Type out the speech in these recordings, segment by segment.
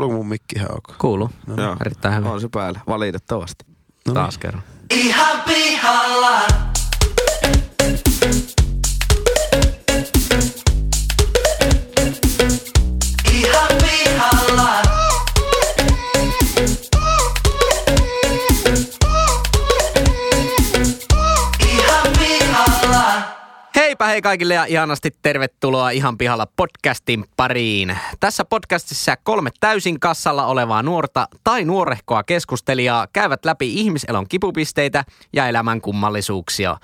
Kuuluuko mun mikki ihan ok? Kuuluu. Joo. Erittäin hyvä. On se päällä, valitettavasti. Taas kerran. Ihan pihalla. Hei kaikille ja ihanasti tervetuloa Ihan pihalla podcastin pariin. Tässä podcastissa kolme täysin kassalla olevaa nuorta tai nuorehkoa keskustelijaa käyvät läpi ihmiselon kipupisteitä ja elämän kummallisuuksia.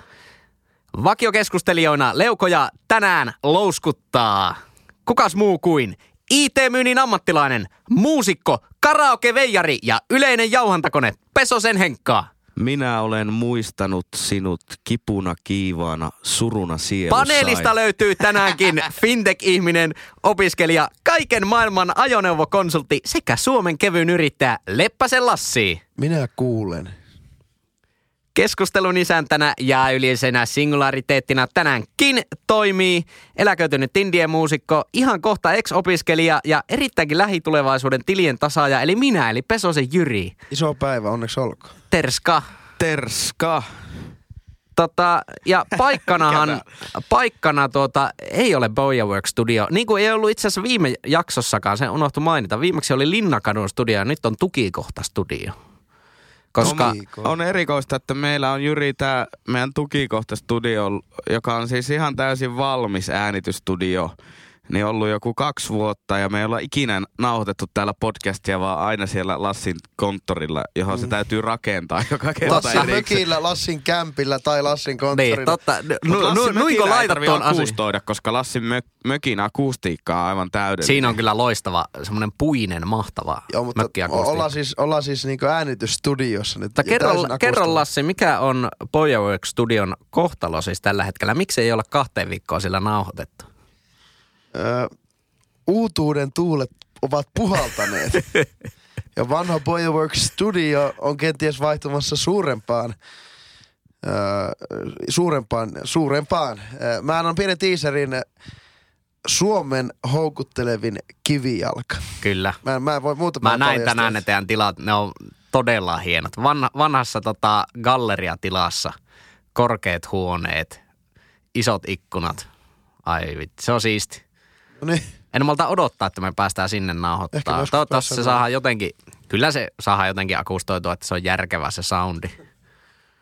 Vakiokeskustelijoina leukoja tänään louskuttaa. Kukas muu kuin IT-myynnin ammattilainen, muusikko, karaoke-veijari ja yleinen jauhantakone Pesosen Henkka. Minä olen muistanut sinut kipuna kiivaana, suruna sielussai. Paneelista löytyy tänäänkin fintech-ihminen, opiskelija, kaiken maailman ajoneuvokonsultti sekä Suomen kevyyn yrittäjä Leppäsen Lassi. Minä kuulen. Keskustelun isäntänä ja yleisenä singulariteettina tänäänkin toimii eläköitynyt indien muusikko, ihan kohta ex-opiskelija ja erittäinkin lähitulevaisuuden tilien tasaaja, eli minä, eli Pesosen Jyri. Iso päivä, onneksi olkoon. Terska. Terska. Tota, ja paikkanahan, paikkana tuota, ei ole Bojawork Studio. Niin kuin ei ollut itse asiassa viime jaksossakaan, se unohtui mainita. Viimeksi oli Linnakadun studio ja nyt on Tukikohta studio. Koska Tomiko. On erikoista, että meillä on Jyri tämä meidän tukikohta studio, joka on siis ihan täysin valmis äänitystudio. Niin ollut joku kaksi vuotta ja me ei olla ikinä nauhoitettu täällä podcastia, vaan aina siellä Lassin konttorilla, johon se täytyy rakentaa joka kerta Lassin erikseen. mökillä, Lassin kämpillä tai Lassin konttorilla. niin, totta. Lassin nu, nuinko laitat tuon koska Lassin mö, mökin akustiikka on aivan täydellinen. Siinä on kyllä loistava, semmoinen puinen, mahtava Joo, mutta mökkiakustiikka. ollaan siis, ollaan siis niinku äänitysstudiossa nyt. Kerro, kerro. Lassi, mikä on Bojawork Studion kohtalo siis tällä hetkellä? Miksi ei olla kahteen viikkoa sillä nauhoitettu? Ö, uutuuden tuulet ovat puhaltaneet. ja vanha Boyworks Studio on kenties vaihtumassa suurempaan. Ö, suurempaan, suurempaan. Mä annan pienen teaserin Suomen houkuttelevin kivijalka. Kyllä. Mä, mä voi muuta Mä näin tänään ne teidän tilat, ne on todella hienot. Vanha, vanhassa tota, galleriatilassa, korkeat huoneet, isot ikkunat. Ai vitsi, se on siisti. No niin. En malta odottaa, että me päästään sinne nauhoittaa. Toivottavasti se saadaan jotenkin, kyllä se saadaan jotenkin akustoitua, että se on järkevä se soundi.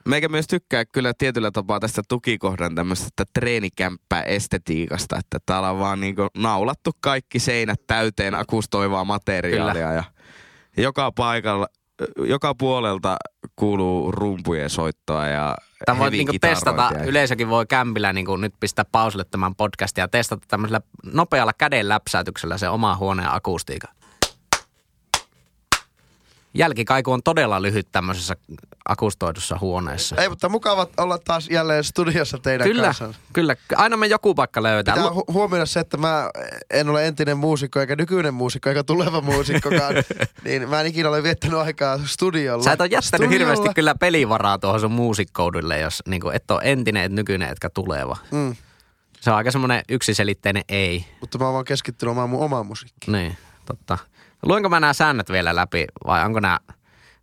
Meikä myös tykkää kyllä tietyllä tapaa tästä tukikohdan tämmöisestä treenikämppää estetiikasta, että täällä on vaan niinku naulattu kaikki seinät täyteen akustoivaa materiaalia Kyllä. ja joka paikalla, joka puolelta kuuluu rumpujen soittoa ja Tämä heavy niinku testata, yleisökin voi kämpillä niinku nyt pistää pausille tämän podcastin ja testata tämmöisellä nopealla käden läpsäytyksellä se oma huoneen akustiikan. Jälkikaiku on todella lyhyt tämmöisessä akustoidussa huoneessa. Ei, mutta mukava olla taas jälleen studiossa teidän Kyllä, kanssa. kyllä. Aina me joku paikka löydetään. Pitää hu- huomioida se, että mä en ole entinen muusikko eikä nykyinen muusikko eikä tuleva muusikkokaan. niin mä en ikinä ole viettänyt aikaa studiolla. Sä et ole jättänyt Studiolla. hirveästi kyllä pelivaraa tuohon sun muusikkoudille, jos niin et ole entinen, et nykyinen, etkä tuleva. Mm. Se on aika semmoinen yksiselitteinen ei. Mutta mä oon vaan keskittynyt omaan mun omaan musiikkiin. Niin, totta. Luenko mä nämä säännöt vielä läpi vai onko nämä...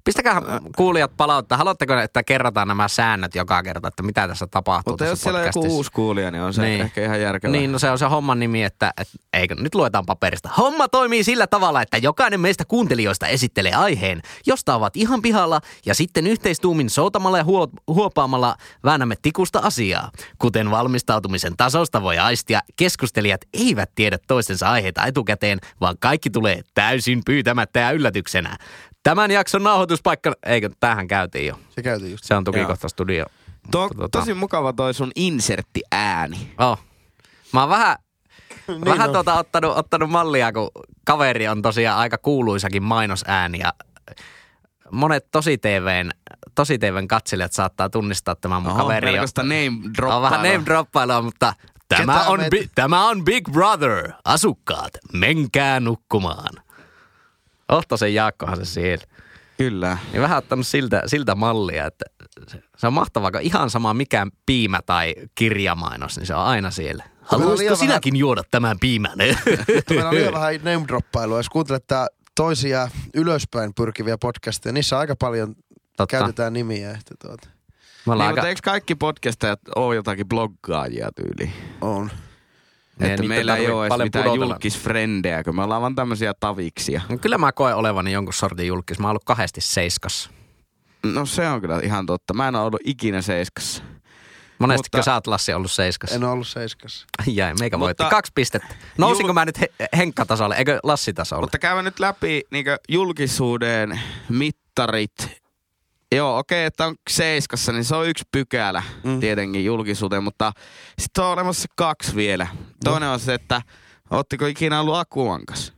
Pistäkää kuulijat palauttaa. Haluatteko, että kerrotaan nämä säännöt joka kerta, että mitä tässä tapahtuu Mutta tässä jos siellä on joku podcastissa? uusi kuulija, niin on se Niin. ehkä ihan järkevää. Niin, no se on se homman nimi, että, että eikö, nyt luetaan paperista. Homma toimii sillä tavalla, että jokainen meistä kuuntelijoista esittelee aiheen, josta ovat ihan pihalla, ja sitten yhteistuumin soutamalla ja huo, huopaamalla väännämme tikusta asiaa. Kuten valmistautumisen tasosta voi aistia, keskustelijat eivät tiedä toistensa aiheita etukäteen, vaan kaikki tulee täysin pyytämättä ja yllätyksenä. Tämän jakson nauhoituspaikka, eikö, tähän käytiin jo. Se käytiin just. Se on tukikohta studio. To, tota- tosi mukava toi sun insertti-ääni. Oh. Mä oon vähän, Niin vähän on. tuota ottanut, ottanut mallia, kun kaveri on tosiaan aika kuuluisakin mainosääni ja monet tosi TVn, tosi TVn katselijat saattaa tunnistaa tämän mun Oho, kaveri. name on vähän name droppailua, mutta tämä Ketä on, meitä- bi, tämä on Big Brother. Asukkaat, menkää nukkumaan. Ohtosen Jaakkohan se siellä. Kyllä. Niin vähän ottanut siltä, siltä mallia, että se, se on mahtavaa, kun ihan sama mikä piimä tai kirjamainos, niin se on aina siellä. Haluaisitko sinäkin juoda tämän piimän? Mutta meillä on liian vähän name droppailua. Jos kuuntelet tää toisia ylöspäin pyrkiviä podcasteja. Niissä aika paljon Totta. käytetään nimiä. Että tuota, Me Niin, ollaan mutta aika... eikö kaikki podcastajat ole jotakin bloggaajia tyyliin? on. Niin, että meillä ei ole edes paljon mitään pudotella. julkisfrendejä, kun me ollaan vaan tämmöisiä taviksia. No Kyllä mä koen olevani jonkun sortin julkis. Mä oon ollut kahdesti seiskassa. No se on kyllä ihan totta. Mä en ole ollut ikinä seiskassa. Monesti Mutta- sä oot Lassi ollut seiskassa. En ole ollut seiskassa. Jäi, meikä Mutta- voitti. Kaksi pistettä. Nousinko Jul- mä nyt he- Henkka-tasolle, eikö Lassi-tasolle? Mutta käydään nyt läpi niin julkisuuden mittarit. Joo, okei, okay, että on seiskassa, niin se on yksi pykälä Mm. tietenkin julkisuuteen, mutta sitten on olemassa kaksi vielä. Toinen on se, että ootteko ikinä ollut Akuankas?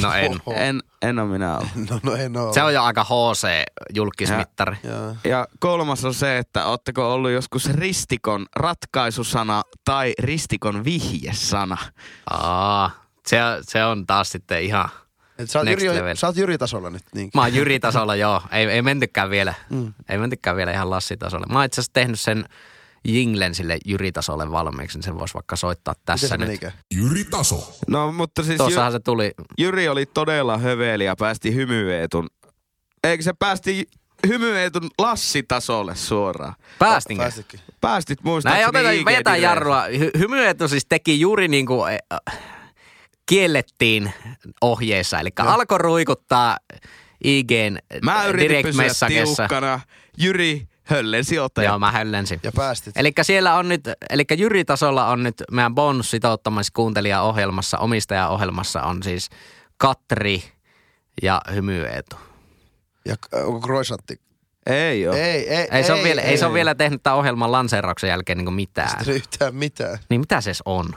No en. Oho. En, en ole minä ollut. No, no en ole. Se on jo aika HC-julkismittari. Joo. Ja kolmas on se, että ootteko ollut joskus ristikon ratkaisusana tai ristikon vihjesana? Aa, se, on- se on taas sitten ihan... Et sä, oot Next Jyri, level. sä oot Jyri-tasolla nyt. Niin. Mä oon Jyri-tasolla, joo. Ei, ei mentykään vielä. Mm. Ei mentykään vielä ihan Lassi-tasolle. Mä oon itse asiassa tehnyt sen jinglen sille Jyri-tasolle valmiiksi, niin sen voisi vaikka soittaa Miten tässä se nyt. menikään? Jyri Taso. No, mutta siis Tuossahan Jy- se tuli. Jyri oli todella höveli ja päästi hymyeetun. Eikö se päästi hymyeetun Lassi-tasolle suoraan? Päästinkö? Pääsitkin. Päästit muistaakseni ei oteta, IG vetää jarrua. Hy- hymyetu siis teki juuri niin kuin äh, kiellettiin ohjeissa. Eli alkoi ruikuttaa IGn Mä yritin pysyä tiukkana. Jyri höllensi ottaja. Joo, mä höllensin. Ja päästit. Eli siellä on nyt, eli Jyri-tasolla on nyt meidän bonussitouttamis kuuntelijaohjelmassa, omistajaohjelmassa on siis Katri ja Hymyetu. Ja onko croissantti? Ei oo. Ei, ei, Ei, se, on vielä, ei se ole vielä tehnyt tämän ohjelman lanseerauksen jälkeen niin mitään. Sitten yhtään mitään. Niin mitä se on?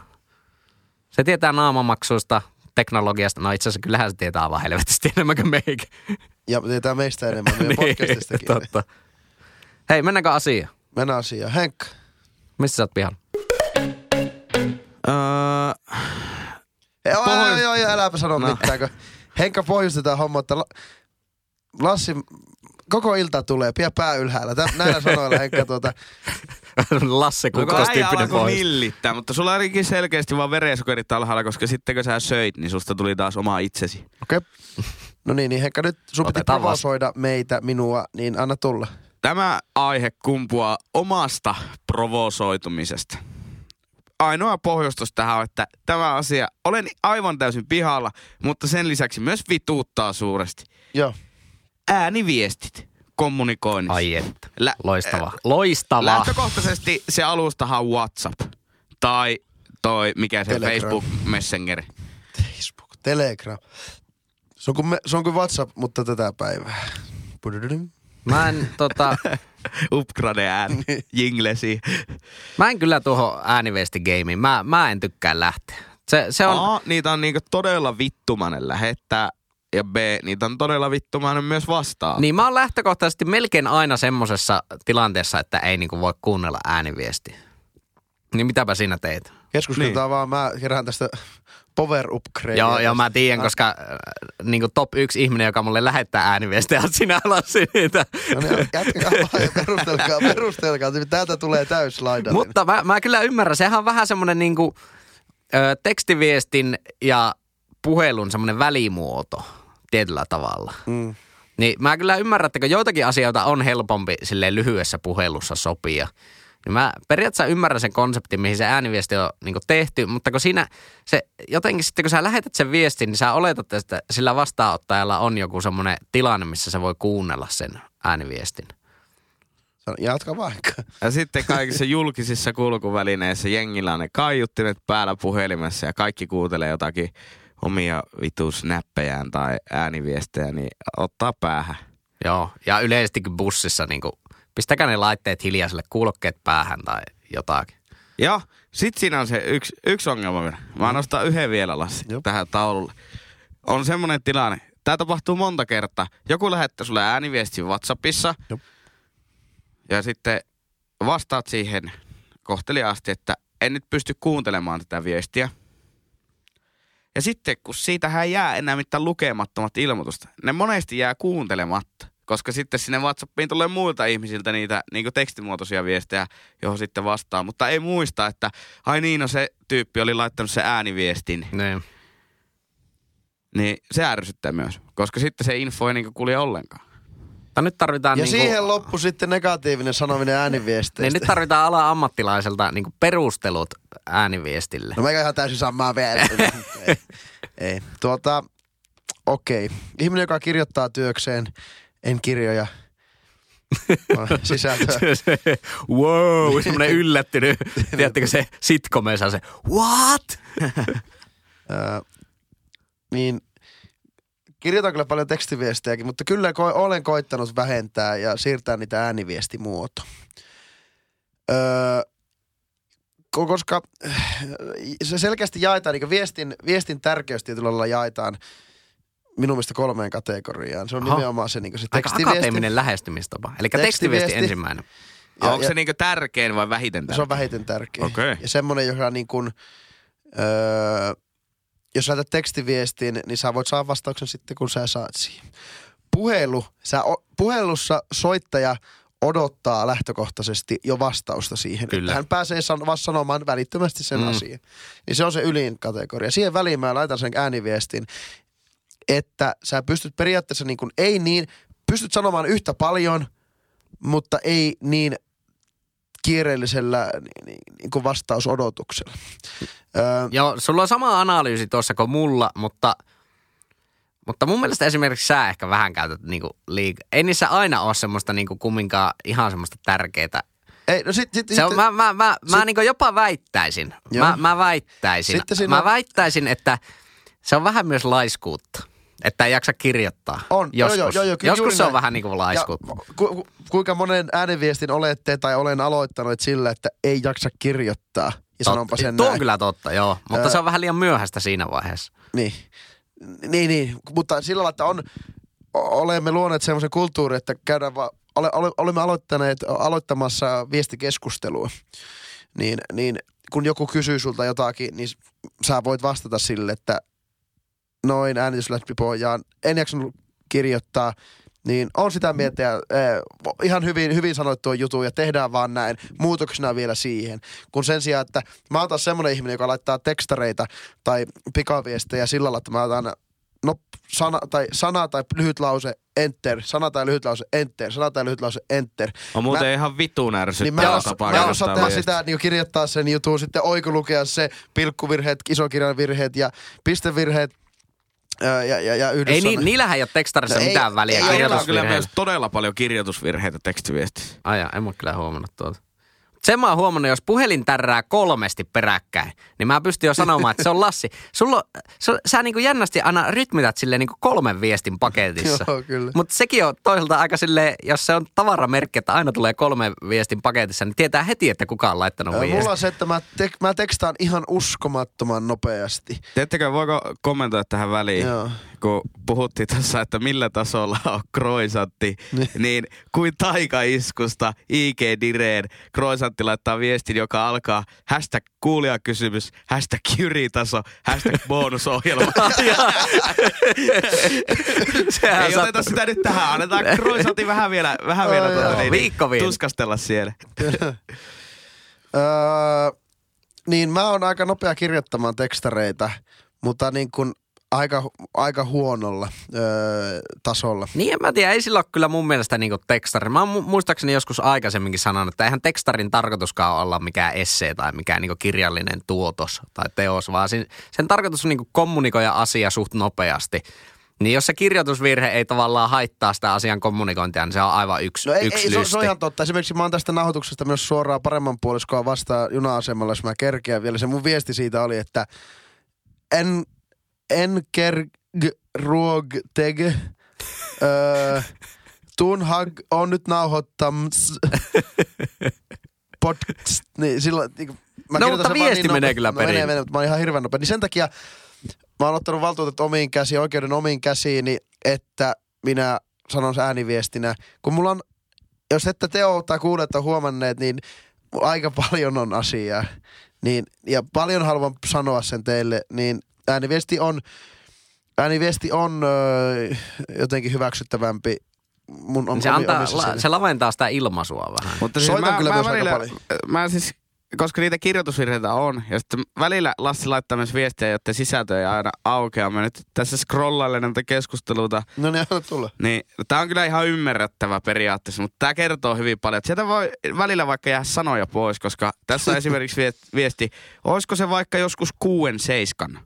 Se tietää naamamaksuista, teknologiasta. No itse asiassa kyllähän se tietää vaan helvetisti enemmän kuin meikä. Ja tietää meistä enemmän meidän podcastistakin. Niin, totta. Hei, mennäänkö asiaan? Mennään asiaan. Henkka. Missä sä oot pihalla? Öö, Joo, Pohjois- joo, joo, äläpä sano No. mitään. kun Henkka pohjustetaan homma, että La- Lassi koko ilta tulee, pidä pää ylhäällä. Tä, näillä sanoilla Henkka tuota, Lasse no, Kukkos tyyppinen pois. millittää, mutta sulla olikin selkeästi vaan verensokerit alhaalla, koska sitten kun sä söit, niin susta tuli taas oma itsesi. okei. Okay. No niin, niin Henkka nyt sun piti provosoida meitä, minua, niin anna tulla. Tämä aihe kumpuaa omasta provosoitumisesta. Ainoa pohjustus tähän on, että tämä asia, olen aivan täysin pihalla, mutta sen lisäksi myös vituuttaa suuresti. Joo. Ääniviestit kommunikoinnissa. Ai että. Lä- Loistava. Loistava. Lähtökohtaisesti se alustahan on WhatsApp tai toi, mikä se Telegram. Facebook Messenger. Facebook, Telegram. Se on kuin, me, se on kuin WhatsApp, mutta tätä päivää. Pudududum. Mä en, tota, Upgrade ääni, jinglesi. mä en kyllä tuohon ääniviestigeimiin. Mä, mä en tykkää lähteä. Se, se on, A, niitä on niinku todella vittumainen lähettää ja B, niitä on todella vittumainen myös vastaan. Niin mä oon lähtökohtaisesti melkein aina semmosessa tilanteessa, että ei niinku voi kuunnella ääniviestiä. Niin mitäpä sinä teet? Keskusteltaan niin. vaan, mä kerään tästä power upgrade. Joo, joo, mä tiedän, Ah. koska äh, niinku top yksi ihminen, joka mulle lähettää ääniviestejä, on sinä Lassi niitä. No niin, jatkakaa vaan ja perustelkaa, perustelkaa. Täältä tulee täyslaidallinen. Mutta mä, mä kyllä ymmärrän, sehän on vähän semmoinen niinku, ö, tekstiviestin ja puhelun semmoinen välimuoto tietyllä tavalla. Mm. Niin mä kyllä ymmärrän, että kun joitakin asioita on helpompi sille lyhyessä puhelussa sopia. Niin mä periaatteessa ymmärrän sen konseptin, mihin se ääniviesti on niin tehty, mutta kun siinä se jotenkin sitten, kun sä lähetät sen viestin, niin sä oletat, että sillä vastaanottajalla on joku semmoinen tilanne, missä se voi kuunnella sen ääniviestin. Sano, Jatka vaikka. Ja sitten kaikissa julkisissa kulkuvälineissä jengillä on ne kaiuttimet päällä puhelimessa ja kaikki kuuntelee jotakin omia vitusnäppejään tai ääniviestejä, niin ottaa päähän. Joo, ja yleisestikin bussissa niin kuin, pistäkää ne laitteet hiljaiselle, kuulokkeet päähän tai jotakin. Ja sit siinä on se yksi, yksi ongelma vielä. Mä nostan yhden vielä Lassi Jop. tähän taululle. On semmoinen tilanne, tämä tapahtuu monta kertaa. Joku lähettää sulle ääniviesti Whatsappissa. Jop. Ja sitten vastaat siihen kohteliaasti, että en nyt pysty kuuntelemaan tätä viestiä. Ja sitten kun siitähän jää enää mitään lukemattomat ilmoitusta, ne monesti jää kuuntelematta. Koska sitten sinne WhatsAppiin tulee muilta ihmisiltä niitä niin tekstimuotoisia viestejä, johon sitten vastaa. Mutta ei muista, että ai niin, no se tyyppi oli laittanut se ääniviestin. Niin. niin se ärsyttää myös. Koska sitten se info ei niinku kulje ollenkaan. Mutta nyt tarvitaan Ja niinku, siihen loppu sitten negatiivinen sanominen ääniviesteistä. niin nyt tarvitaan ala ammattilaiselta niinku perustelut ääniviestille. No mä ihan täysin samaa mieltä. ei, ei. Tuota, okei. Ihminen, joka kirjoittaa työkseen, en kirjoja, vaan sisältöä. wow, semmoinen yllättynyt. Tiedättekö se sitcomessa se, what? Öö, niin kirjoitan kyllä paljon tekstiviestejäkin, mutta kyllä ko- olen koittanut vähentää ja siirtää niitä ääniviestimuoto. Öö, ko- koska äh, se selkeästi jaetaan, niin viestin, viestin tärkeys tietyllä lailla jaetaan minun mielestä kolmeen kategoriaan. Se on Aha. nimenomaan se, niin se Aika tekstiviesti. akateeminen lähestymistapa. Eli Tekstiviesti. tekstiviesti ensimmäinen. Ja, Onko ja- se niinku tärkein vai vähiten tärkein? Se on vähiten tärkeä. Okei. Ja semmoinen, joka niin kuin, öö, jos lähetät tekstiviestin, niin sä voit saada vastauksen sitten, kun sä saat siihen. Puhelu, sä, o- puhelussa soittaja odottaa lähtökohtaisesti jo vastausta siihen. Kyllä. Että hän pääsee san- vasta sanomaan välittömästi sen mm. asian. Niin se on se ylin kategoria. Siihen väliin mä laitan sen ääniviestin, että sä pystyt periaatteessa niin kuin, ei niin, pystyt sanomaan yhtä paljon, mutta ei niin kiireellisellä niin, niin, niin kuin vastausodotuksella. Öö, Joo, sulla on sama analyysi tuossa kuin mulla, mutta, mutta mun mielestä esimerkiksi sä ehkä vähän käytät niinku liikaa. Ei niissä aina ole semmoista niinku kumminkaan ihan semmoista tärkeää. ei, no sit, sit, Se on, sit, mä mä, mä, mä sit- niinku jopa väittäisin. Joo. Mä, mä väittäisin. Sitten siinä mä väittäisin, että se on vähän myös laiskuutta. Että ei jaksa kirjoittaa. On, Joskus, joo, joo, joo, kyllä Joskus se on näin. vähän niin kuin laiskuutta. ku, ku, kuinka monen ääniviestin olette tai olen aloittanut sillä, että ei jaksa kirjoittaa. Ja sanonpa sen Tuo näin. on kyllä totta, joo. Mutta Ää- se on vähän liian myöhäistä siinä vaiheessa. Niin. Niin, niin. Mutta sillä lailla, että on, olemme luoneet semmoisen kulttuurin, että käydään vaan, ole, ole, olemme aloittaneet, aloittamassa viestikeskustelua. Niin, niin kun joku kysyy sulta jotakin, niin sä voit vastata sille, että noin äänitysläppipohjaan, en jaksanut kirjoittaa, niin on sitä mieltä ja eh, ihan hyvin, hyvin sanottua juttu ja tehdään vaan näin muutoksena vielä siihen. Kun sen sijaan, että mä oon taas semmoinen ihminen, joka laittaa tekstareita tai pikaviestejä sillä lailla, että mä otan no, sana, tai, sana tai lyhyt lause, enter, sana tai lyhyt lause, enter, sana tai lyhyt lause, enter. On muuten Mä- ihan vitun Niin ärsyttävä osaa- tapa mä en kirjoittaa osaa tehdä sitä, niin kirjoittaa sen jutun, sitten oikulukea se pilkkuvirheet, isokirjan virheet ja pistevirheet ja, ja, ja. Ei, niin, niillähän ei ole tekstarissa No ei- mitään väliä. ei on kyllä kirjoitusvirheillä. myös todella paljon kirjoitusvirheitä tekstiviestissä. Ai jaa, en mä kyllä huomannut tuota. Sen mä oon huomannut, jos puhelin tärrää kolmesti peräkkäin, niin mä pystyn jo sanomaan, että se on Lassi. Sulla, sä, sä niinku jännästi aina rytmität silleen niinku kolmen viestin paketissa. Joo, kyllä. Mutta sekin on toisaalta aika silleen, jos se on tavaramerkki, että aina tulee kolmen viestin paketissa, niin tietää heti, että kuka on laittanut viestin. Mulla on se, että mä, tek, mä tekstaan ihan uskomattoman nopeasti. Tiedättekö, voiko kommentoida tähän väliin? Joo. Kun puhuttiin tässä, että millä tasolla on kroisantti, niin kuin taikaiskusta IG Direen kroisantti laittaa viestin, joka alkaa hashtag kuulijakysymys, hashtag jyritaso, hashtag bonusohjelma. Sehän Ei oteta sitä nyt tähän, annetaan kroisantti vähän vielä, vähän vielä tuota, joo. niin, Viikko vielä. tuskastella siellä. Öö, niin mä oon aika nopea kirjoittamaan tekstareita, mutta niin kuin aika, aika huonolla öö, tasolla. Niin en mä tiedä, ei sillä ole kyllä mun mielestä niinku tekstari. Mä oon mu- muistaakseni joskus aikaisemminkin sanonut, että eihän tekstarin tarkoituskaan olla mikään essee tai mikään niinku kirjallinen tuotos tai teos, vaan sen, sen tarkoitus on niinku kommunikoida asia suht nopeasti. Niin jos se kirjoitusvirhe ei tavallaan haittaa sitä asian kommunikointia, niin se on aivan yksi, No ei, yksi ei se, on- se on ihan totta. Esimerkiksi mä oon tästä nauhoituksesta myös suoraan paremman puoliskoa vastaan juna-asemalla, jos mä kerkeän vielä. Se mun viesti siitä oli, että en, en kerg ruog teg. Öö, tun hag on nyt nauhoittams podcast. Niin silloin, niin mä No, mutta viesti niin menee nope- kyllä no, menee, perille. menee, mutta mä oon ihan hirveän nopea. Niin sen takia mä oon ottanut valtuutet omiin käsiin, oikeuden omiin käsiini, että minä sanon ääniviestinä. Kun mulla on, jos ette te ole tai kuulet ole huomanneet, niin aika paljon on asiaa. Niin, ja paljon haluan sanoa sen teille, niin ääniviesti on, ääniviesti on öö, jotenkin hyväksyttävämpi mun on, se, omi- antaa, la, se laventaa sitä ilmaisua vähän. Mutta Soitan kyllä myös aika välillä, paljon. Mä siis koska niitä kirjoitusvirheitä on, ja sitten välillä Lassi laittaa myös viestiä, jotta sisältö ei aina aukea. Mä nyt tässä scrollailen näitä keskusteluita, No niin, anna tulla. niin tämä on kyllä ihan ymmärrettävä periaatteessa, mutta tämä kertoo hyvin paljon. Että Sieltä voi välillä vaikka jää sanoja pois, koska tässä on esimerkiksi vie- viesti, olisiko se vaikka joskus kuuden seiskan?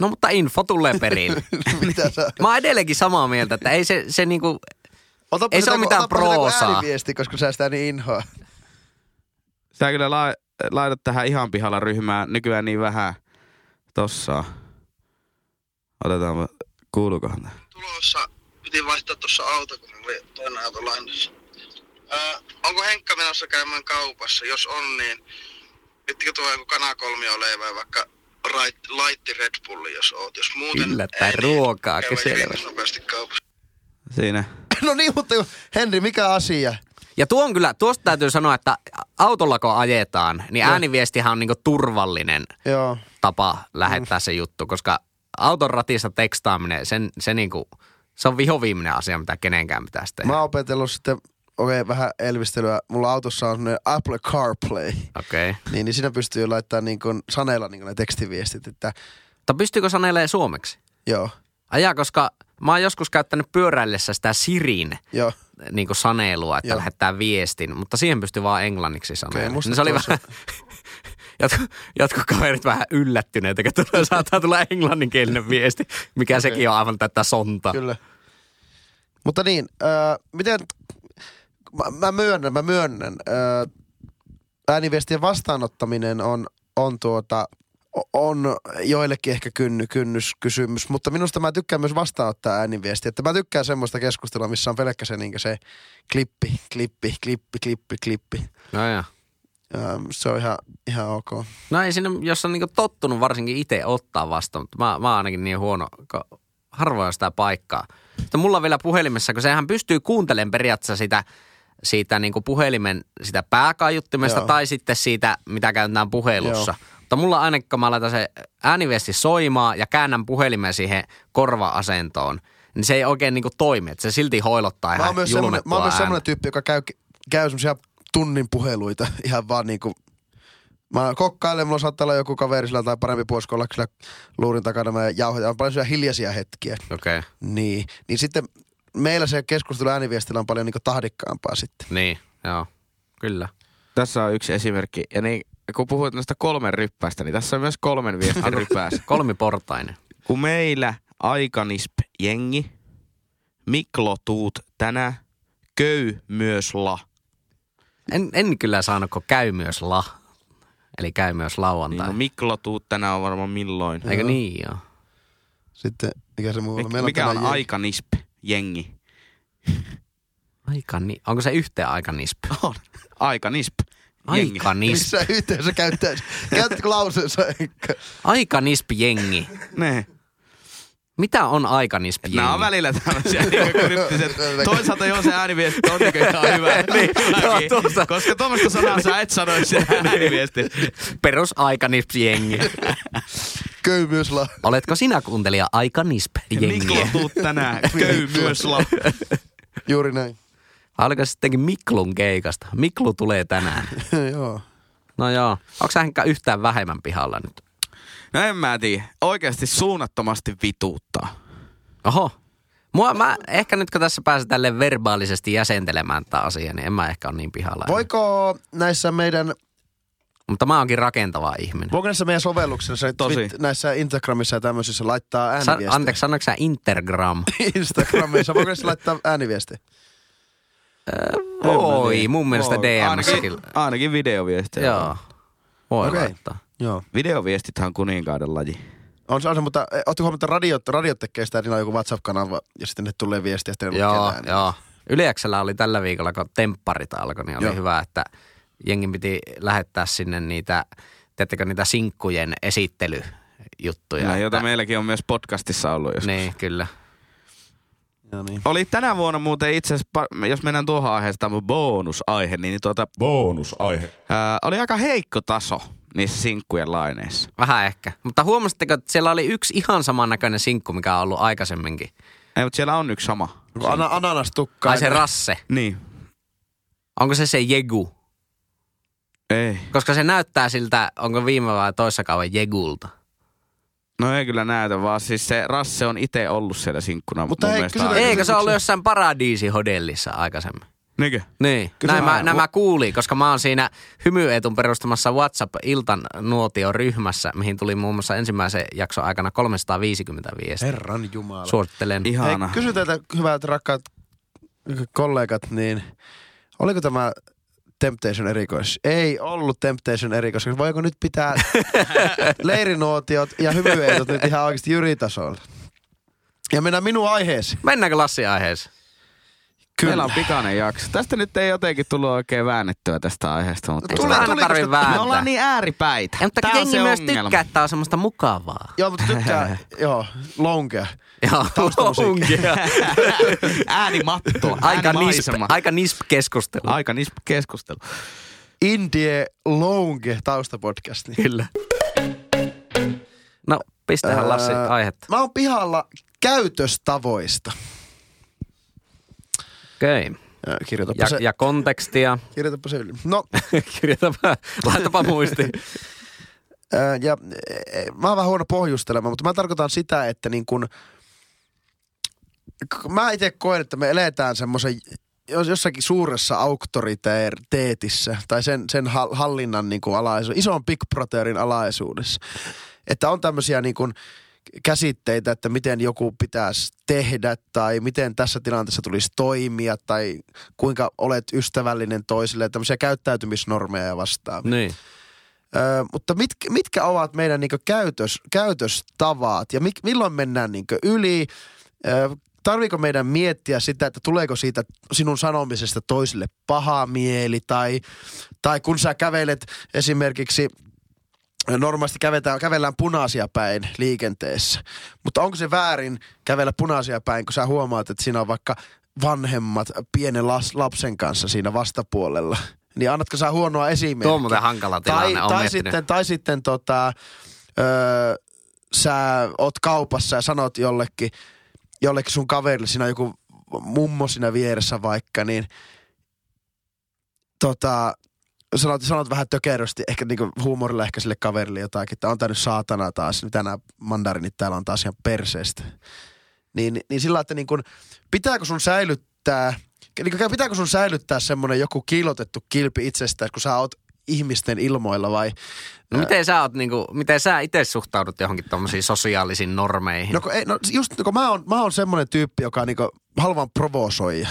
No mutta info tulee perille. Mitä sä... Mä oon edelleenkin samaa mieltä, että ei se, se niinku, Otapa Ei se ole mitään otapa sitä kuin proosaa. ääniviesti, koska sä sitä niin inhoa. Sä kyllä la- laitat tähän ihan pihalla ryhmään nykyään niin vähän tossa. Otetaan, kuuluukohan tää? tulossa. Piti vaihtaa tuossa auto, kun oli toinen auto lainassa. Ää, onko Henkka menossa käymään kaupassa? Jos on, niin pittikö tuo joku kanakolmio leivää vaikka rait, laitti Red Bulli, jos oot. Jos muuten Yllättäen ei, niin ruokaa nopeasti kaupassa. Siinä. No niin, mutta Henri, mikä asia? Ja tuo on kyllä, tuosta täytyy sanoa, että autolla kun ajetaan, niin ääniviestihän on niinku turvallinen Joo. tapa lähettää se juttu, koska auton ratissa tekstaaminen, sen, se, niinku, se on vihoviimeinen asia, mitä kenenkään pitäisi tehdä. Mä oon opetellut sitten okei, vähän elvistelyä. Mulla autossa on semmoinen Apple CarPlay. Okei. Okay. Niin, niin siinä pystyy laittamaan niin kuin, saneella niin kuin ne tekstiviestit, että Mutta pystyykö sanelee suomeksi? joo, Ajaa, koska mä oon joskus käyttänyt pyöräillessä sitä Sirin joo. niin kuin sanelua, että Joo. lähettää viestin, mutta siihen pystyy vaan englanniksi sanelemaan. musta niin se oli vähän, jotkut, jotkut kaverit vähän yllättyneitä, kun tulee, saattaa tulla englanninkielinen viesti, mikä okay. sekin on aivan tätä sonta. Kyllä. Mutta niin, äh, miten, mä, mä myönnän, mä myönnän, ääniviestien vastaanottaminen on, on tuota, on joillekin ehkä kynny, kynnyskysymys, mutta minusta mä tykkään myös vastaanottaa ääniviestiä. Että mä tykkään semmoista keskustelua, missä on pelkkä se, niin se klippi, klippi, klippi, klippi, klippi. No. Ähm, se on ihan, ihan ok. no ei siinä, jos on niinku tottunut varsinkin itse ottaa vastaan, mutta mä, mä oon ainakin niin huono, kun harvoin sitä paikkaa. Sitten mulla on vielä puhelimessa, kun sehän pystyy kuuntelemaan periaatteessa sitä, siitä niinku puhelimen sitä pääkaiuttimesta Joo. tai sitten siitä, mitä käytetään puhelussa. Mutta mulla ainakin, kun mä laitan se ääniviesti soimaan ja käännän puhelimen siihen korva-asentoon, niin se ei oikein niinku toimi. Että se silti hoilottaa Mä ihan oon myös mä oon myös ääntä. semmonen tyyppi, joka käy, käy semmosia tunnin puheluita ihan vaan niinku Mä kokkailen, mulla saattaa olla joku kaveri sillä tai parempi puolisko olla kyllä luurin takana. Mä jauhoitan, on paljon sellaisia hiljaisia hetkiä. Okei, okay. Niin, niin sitten meillä se keskustelu ääniviestillä on paljon niinku tahdikkaampaa sitten. niin, joo, kyllä. Tässä on yksi esimerkki. Ja niin, kun puhuit näistä kolmen ryppäistä, niin tässä on myös kolmen viestin rypäs. Kolmiportainen. Kun meillä aikanisp jengi, Miklo tuut tänä, köy myös la. En, en kyllä saanut, kun käy myös la. Eli käy myös Niin lauantai. no, Miklo tuut tänä on varmaan milloin. Eikö niin joo? Sitten, mikä se muu on? Mik, Meillä mikä on jengi- aikanisp jengi? Aika ni- Onko se yhteen aikanisp? On. Aikanisp jengi. Aikanisp. Missä yhteensä käyttäisi? Käytätkö lauseessa? Aikanisp jengi. Ne. Mitä on aikanisp jengi? Nämä on välillä tämmöisiä niin kryptiset. Toisaalta joo se ääniviesti on niin ihan hyvä. Niin, joo, tuossa. Koska tuommoista sanaa sä et sanoisi se ääniviesti. Perus aikanisp jengi. Köymyysla. Oletko sinä kuuntelija aikanisp Miklo tuut tänään, köy myös la. Juuri näin. Oliko sittenkin Miklun keikasta? Miklu tulee tänään. Joo. No joo. Onko sä Henkka yhtään vähemmän pihalla nyt? No en mä tiedä. Oikeasti suunnattomasti vituuttaa. Oho. Mua, mä ehkä nyt kun tässä pääsen tälle verbaalisesti jäsentelemään tätä asiaa, niin en mä ehkä ole niin pihalla. Voiko näissä meidän Mutta mä oonkin rakentava ihminen. Voiko näissä meidän sovelluksissa, Tosi. Tosi. näissä Instagramissa ja tämmöisissä laittaa Sa- ääniviestejä? anteeksi, sanoiko sä Intergram? Instagramissa, voiko näissä laittaa ääniviestejä? Oi, mun mielestä Voi. DMssäkin. Ainakin, ainakin videoviestejä. Joo. Voi Okei. laittaa. Joo. Videoviestithän on kuninkaiden laji. On se, on se mutta eh, ootteko huomioon, että radiot, radiot tekee sitä, niillä on joku WhatsApp-kanava ja sitten ne tulee viestiä, ja sitten ne Joo, näin. joo. Yleäksellä oli tällä viikolla, kun tempparit alkoi, niin oli Joo. hyvä, että jengin piti lähettää sinne niitä, teettekö niitä sinkkujen esittelyjuttuja. Ja, jota että- meilläkin on myös podcastissa ollut joskus. Niin, kyllä. Joo, niin. Oli tänä vuonna muuten itse asiassa, jos mennään tuohon aiheeseen, tämä on bonusaihe, niin tuota, Bonusaihe. ää, oli aika heikko taso niissä sinkkujen laineissa. Vähän ehkä. Mutta huomasitteko, että siellä oli yksi ihan samannäköinen sinkku, mikä on ollut aikaisemminkin. Ei, mutta siellä on yksi sama. Onko ana, ananastukka. Ai se rasse. Niin. Onko se se jegu? Ei. Koska se näyttää siltä, onko viime vai toissa kauan Jegulta. No ei kyllä näytä, vaan siis se Rasse on itse ollut siellä sinkkuna. Mutta mun hei, mielestä kysytään-. Eikö se ollut jossain paradiisihotellissa aikaisemmin? Niinkö? Niin, Kyllä näin mä, on- nämä kuulin, koska mä oon siinä hymyetun perustamassa WhatsApp-iltan nuotio-ryhmässä, mihin tuli muun muassa ensimmäisen jakson aikana 350 viestiä. Herran jumala. Suosittelen. Ihana. Hei, kysyn teiltä, hyvät rakkaat kollegat, niin oliko tämä Temptation erikois? Ei ollut Temptation erikois. Voiko nyt pitää leirinuotiot ja hymyeetot nyt ihan oikeasti jyritasolla? Ja mennään minun aiheesi. Mennäänkö Lassi aiheeseen? Meillä on pikainen jakso. Tästä nyt ei jotenkin tullut oikein väännettyä tästä aiheesta. Mutta sitä- vääntää. me ollaan niin ääripäitä. Ja, mutta Tää on jengi se myös ongelma. tykkää, että tää on semmoista mukavaa. Joo, mutta tykkää, joo, lonkea. Joo, Taustamusiikki. lonkia. Äänimattoa. aika, nisp, aika nisp keskustelu. Aika nisp keskustelu. Indie Longe taustapodcast. Kyllä. No, pistähän Lassi aihetta. Mä oon pihalla käytöstavoista. Okei. Okay. Ja, kirjoitapa, Ja, se, ja kontekstia. kirjoitapa se yli. No, Kirjoitapa, laitapa muistiin. Ja e, mä oon vähän huono pohjustelemaan, mutta mä tarkoitan sitä, että niin kun, mä itse koen, että me eletään semmoisen jos- jossakin suuressa auktoriteetissä tai sen, sen hal- hallinnan niin kuin alaisuudessa, ison Big Brotherin alaisuudessa. Että on tämmöisiä niin kuin käsitteitä, että miten joku pitäisi tehdä tai miten tässä tilanteessa tulisi toimia tai kuinka olet ystävällinen toisille, tämmöisiä käyttäytymisnormeja ja vastaavia. niin. Ö, mutta mitkä, mitkä ovat meidän niin käytös, käytöstavat ja mik, milloin mennään niin yli? Ö, tarviiko meidän miettiä sitä, että tuleeko siitä sinun sanomisesta toisille paha mieli tai, tai kun sä kävelet esimerkiksi normaalisti kävetään, kävellään punaisia päin liikenteessä. Mutta onko se väärin kävellä punaisia päin, kun sä huomaat, että siinä on vaikka vanhemmat pienen las, lapsen kanssa siinä vastapuolella? Niin annatko sä huonoa esimerkkiä? Tuo on muuten hankala tilanne. Tai, tai, miettinyt. sitten, tai sitten tota, öö, sä oot kaupassa ja sanot jollekin, jollekin sun kaverille, siinä on joku mummo siinä vieressä vaikka, niin tota, sanot, sanot vähän tökerösti, ehkä niinku huumorilla ehkä sille kaverille jotakin, että on tää nyt saatana taas, mitä nämä mandarinit täällä on taas ihan perseestä. Niin, niin sillä lailla, että niin kun, pitääkö sun säilyttää, niin kun pitääkö sun säilyttää semmonen joku kiilotettu kilpi itsestään, kun sä oot ihmisten ilmoilla vai No, miten sä, oot, niinku, miten sä itse suhtaudut johonkin tommosiin sosiaalisiin normeihin? No, kun ei, no just kun mä oon, mä oon semmoinen tyyppi, joka niinku haluan provosoija.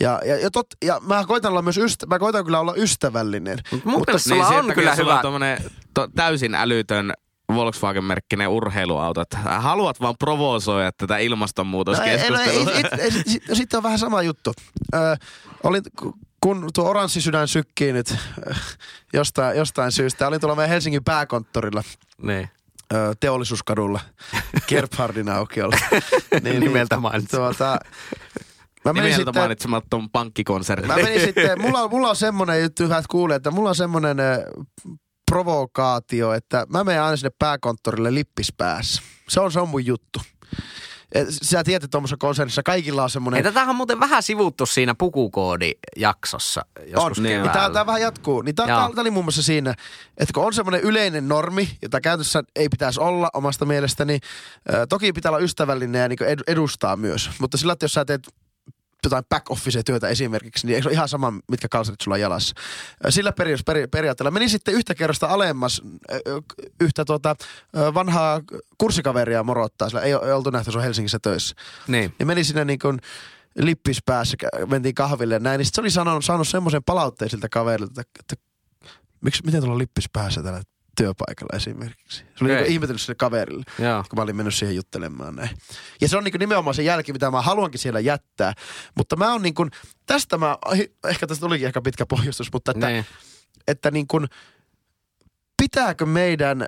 Ja, ja, ja, tot, ja mä koitan olla myös ystä, mä koitan kyllä olla ystävällinen. Mut mun sulla sen on kyllä sulla hyvä. on tommonen to, täysin älytön Volkswagen-merkkinen urheiluauto. Että haluat vaan provosoida tätä No, no, ilmastonmuutoskeskustelua. ei, sit- sitten on vähän sama juttu. Ö, olin, ku- kun tuo oranssi sydän sykkii nyt jostain, jostain syystä. Olin tuolla meidän Helsingin pääkonttorilla Niin. teollisuuskadulla Gerhardin aukiolla. Nimeltä mainitsen. Tuota, mä menin Nimeltä sitten, mainitsematon pankkikonserni. Mä menin sitten, mulla, on- mulla on semmonen juttu, hyvät kuulijat, että mulla on semmonen provokaatio, että mä menen aina sinne pääkonttorille lippis päässä. Se on, se on mun juttu. Et Sä tiedät, että tuommoisessa konsernissa kaikilla on semmoinen... Tätähän on muuten vähän sivuttu siinä pukukoodijaksossa joskus on. Niin. Niin, keväällä. tämä, vähän jatkuu. Niin tämä, tämä oli muun muassa siinä, että kun on semmoinen yleinen normi, jota käytössä ei pitäisi olla omasta mielestäni, ö, toki pitää olla ystävällinen ja niin edustaa myös. Mutta sillä, että jos sä teet jotain back office työtä esimerkiksi, niin eikö se ole ihan sama, mitkä kalsarit sulla on jalassa. Sillä peri- peri- periaatteella meni sitten yhtä kerrosta alemmas yhtä tuota, vanhaa kurssikaveria morottaa, sillä ei, ei oltu nähty, se on Helsingissä töissä. Niin. Ja meni sinne niin kuin lippis päässä, mentiin kahville ja näin, niin sit se oli sanonut, saanut semmoisen palautteen siltä kaverilta, että, että miksi, miten tuolla lippis päässä tällä työpaikalla esimerkiksi. Se oli Okei. niin ihmetellyt sille kaverille, Joo. kun mä olin mennyt siihen juttelemaan näin. Ja se on niin nimenomaan se jälki, mitä mä haluankin siellä jättää. Mutta mä oon niin kuin, tästä mä, ehkä tästä tulikin ehkä pitkä pohjustus, mutta että, Niin. että niin kuin, pitääkö meidän,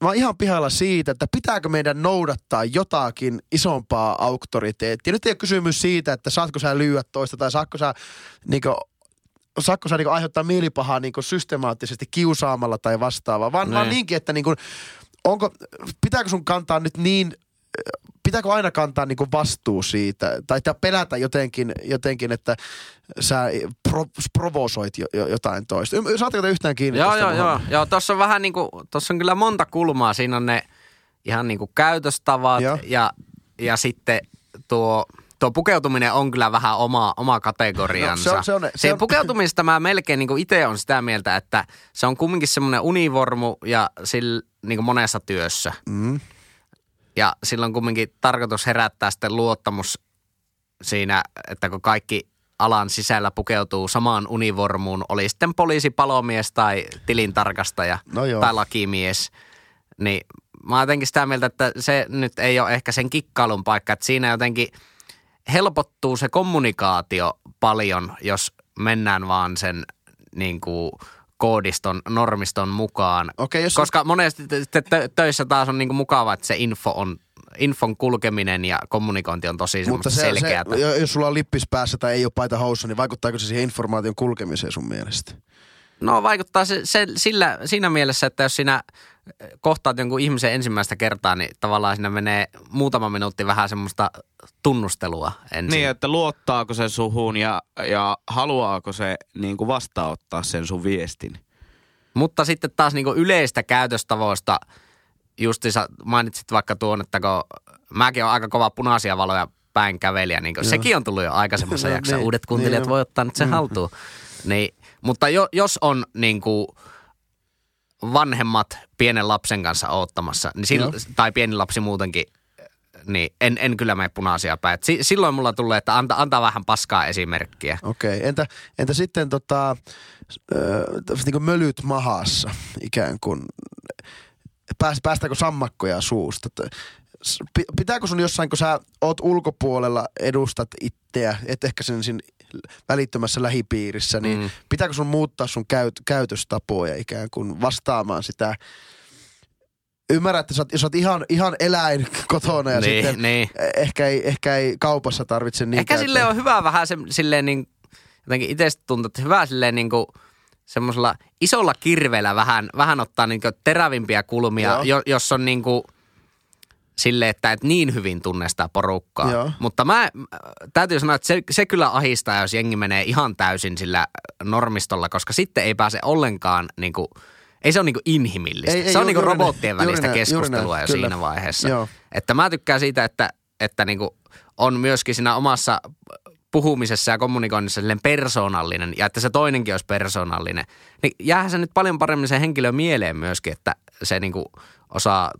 mä oon ihan pihalla siitä, että pitääkö meidän noudattaa jotakin isompaa auktoriteettia. Nyt ei ole kysymys siitä, että saatko sä lyödä toista tai saatko sä niin kuin, saatko sä niin aiheuttaa mielipahaa niin systemaattisesti kiusaamalla tai vastaavaa, vaan, vaan Niin. niinkin, että niin kuin, onko, pitääkö sun kantaa nyt niin pitääkö aina kantaa niinku vastuu siitä? Tai, pelätä jotenkin, jotenkin, että sä pro, provosoit jo, jo, jotain toista. Saatteko te yhtään kiinni Joo, joo, joo. joo tuossa on vähän niinku, tuossa on kyllä monta kulmaa. Siinä on ne ihan niinku käytöstavat Joo. ja, ja sitten tuo, tuo pukeutuminen on kyllä vähän oma, oma kategoriansa. No, se on- se on- se on- pukeutumista mä melkein niinku itse on sitä mieltä, että se on kumminkin semmoinen univormu ja sillä niinku monessa työssä. Mm. Ja silloin kumminkin tarkoitus herättää sitten luottamus siinä, että kun kaikki alan sisällä pukeutuu samaan univormuun, oli sitten poliisi, palomies tai tilintarkastaja No joo. tai lakimies, niin mä oon jotenkin sitä mieltä, että se nyt ei ole ehkä sen kikkailun paikka, että siinä jotenkin helpottuu se kommunikaatio paljon, jos mennään vaan sen niin kuin koodiston, normiston mukaan. Okei, jos- Koska monesti töissä taas on niin kuin mukava, että se info on, infon kulkeminen ja kommunikointi on tosi Mutta se, selkeätä. se, jo- jos sulla on lippis päässä tai ei ole paita housussa, niin vaikuttaako se siihen informaation kulkemiseen sun mielestä? No vaikuttaa se, se sillä, siinä mielessä, että jos sinä kohtaat jonkun ihmisen ensimmäistä kertaa, niin tavallaan siinä menee muutama minuutti vähän semmoista tunnustelua ensin. Niin, että luottaako se suhun ja, ja haluaako se niin kuin vastaanottaa sen sun viestin. Mutta sitten taas niinku yleistä käytöstavoista, justiinsa mainitsit vaikka tuon, että kun mäkin olen aika kova punaisia valoja päin kävelijä, niin kuin sekin on tullut jo aikaisemmassa No jaksossa. niin, Uudet kuuntelijat niin, voi ottaa nyt sen haltuun. Niin, mutta jo, jos on niin kuin vanhemmat pienen lapsen kanssa oottamassa, niin sil, Joo. tai pieni lapsi muutenkin, niin en, en kyllä mene punaisia päin. Si, silloin mulla tulee, että anta, antaa vähän paskaa esimerkkiä. Okei, entä, entä sitten tota, niin kuin mölyt mahassa ikään kuin, pääs, päästääkö sammakkoja suusta? Pitääkö sun jossain, kun sä oot ulkopuolella, edustat itseä, et ehkä sen siinä välittömässä lähipiirissä, niin Mm. pitääkö sun muuttaa sun käyt, käytöstapoja ikään kuin vastaamaan sitä Ymmärrän, että sä oot, jos oot ihan, ihan eläin kotona ja Niin, sitten niin. Ehkä, ei, ehkä ei kaupassa tarvitse niin Ehkä sille on hyvä vähän se, silleen niin, jotenkin itsestä tuntuu, että hyvä silleen niin kuin semmoisella isolla kirveellä vähän, vähän ottaa niin terävimpiä kulmia, Joo. jo, jos on niin kuin silleen, että et niin hyvin tunne sitä porukkaa. Joo. Mutta mä, mä- täytyy sanoa, että se, se kyllä ahistaa, jos jengi menee ihan täysin sillä normistolla, koska sitten ei pääse ollenkaan niin kuin, ei se ole niin kuin inhimillistä. Ei, ei, se on niin kuin näin, robottien juuri välistä näin, keskustelua näin, jo kyllä. siinä vaiheessa. Joo. Että mä tykkään siitä, että, että niin kuin on myöskin siinä omassa puhumisessa ja kommunikoinnissa silleen persoonallinen ja että se toinenkin olisi persoonallinen, niin jäähän se nyt paljon paremmin se henkilö mieleen myöskin, että se niin kuin osaa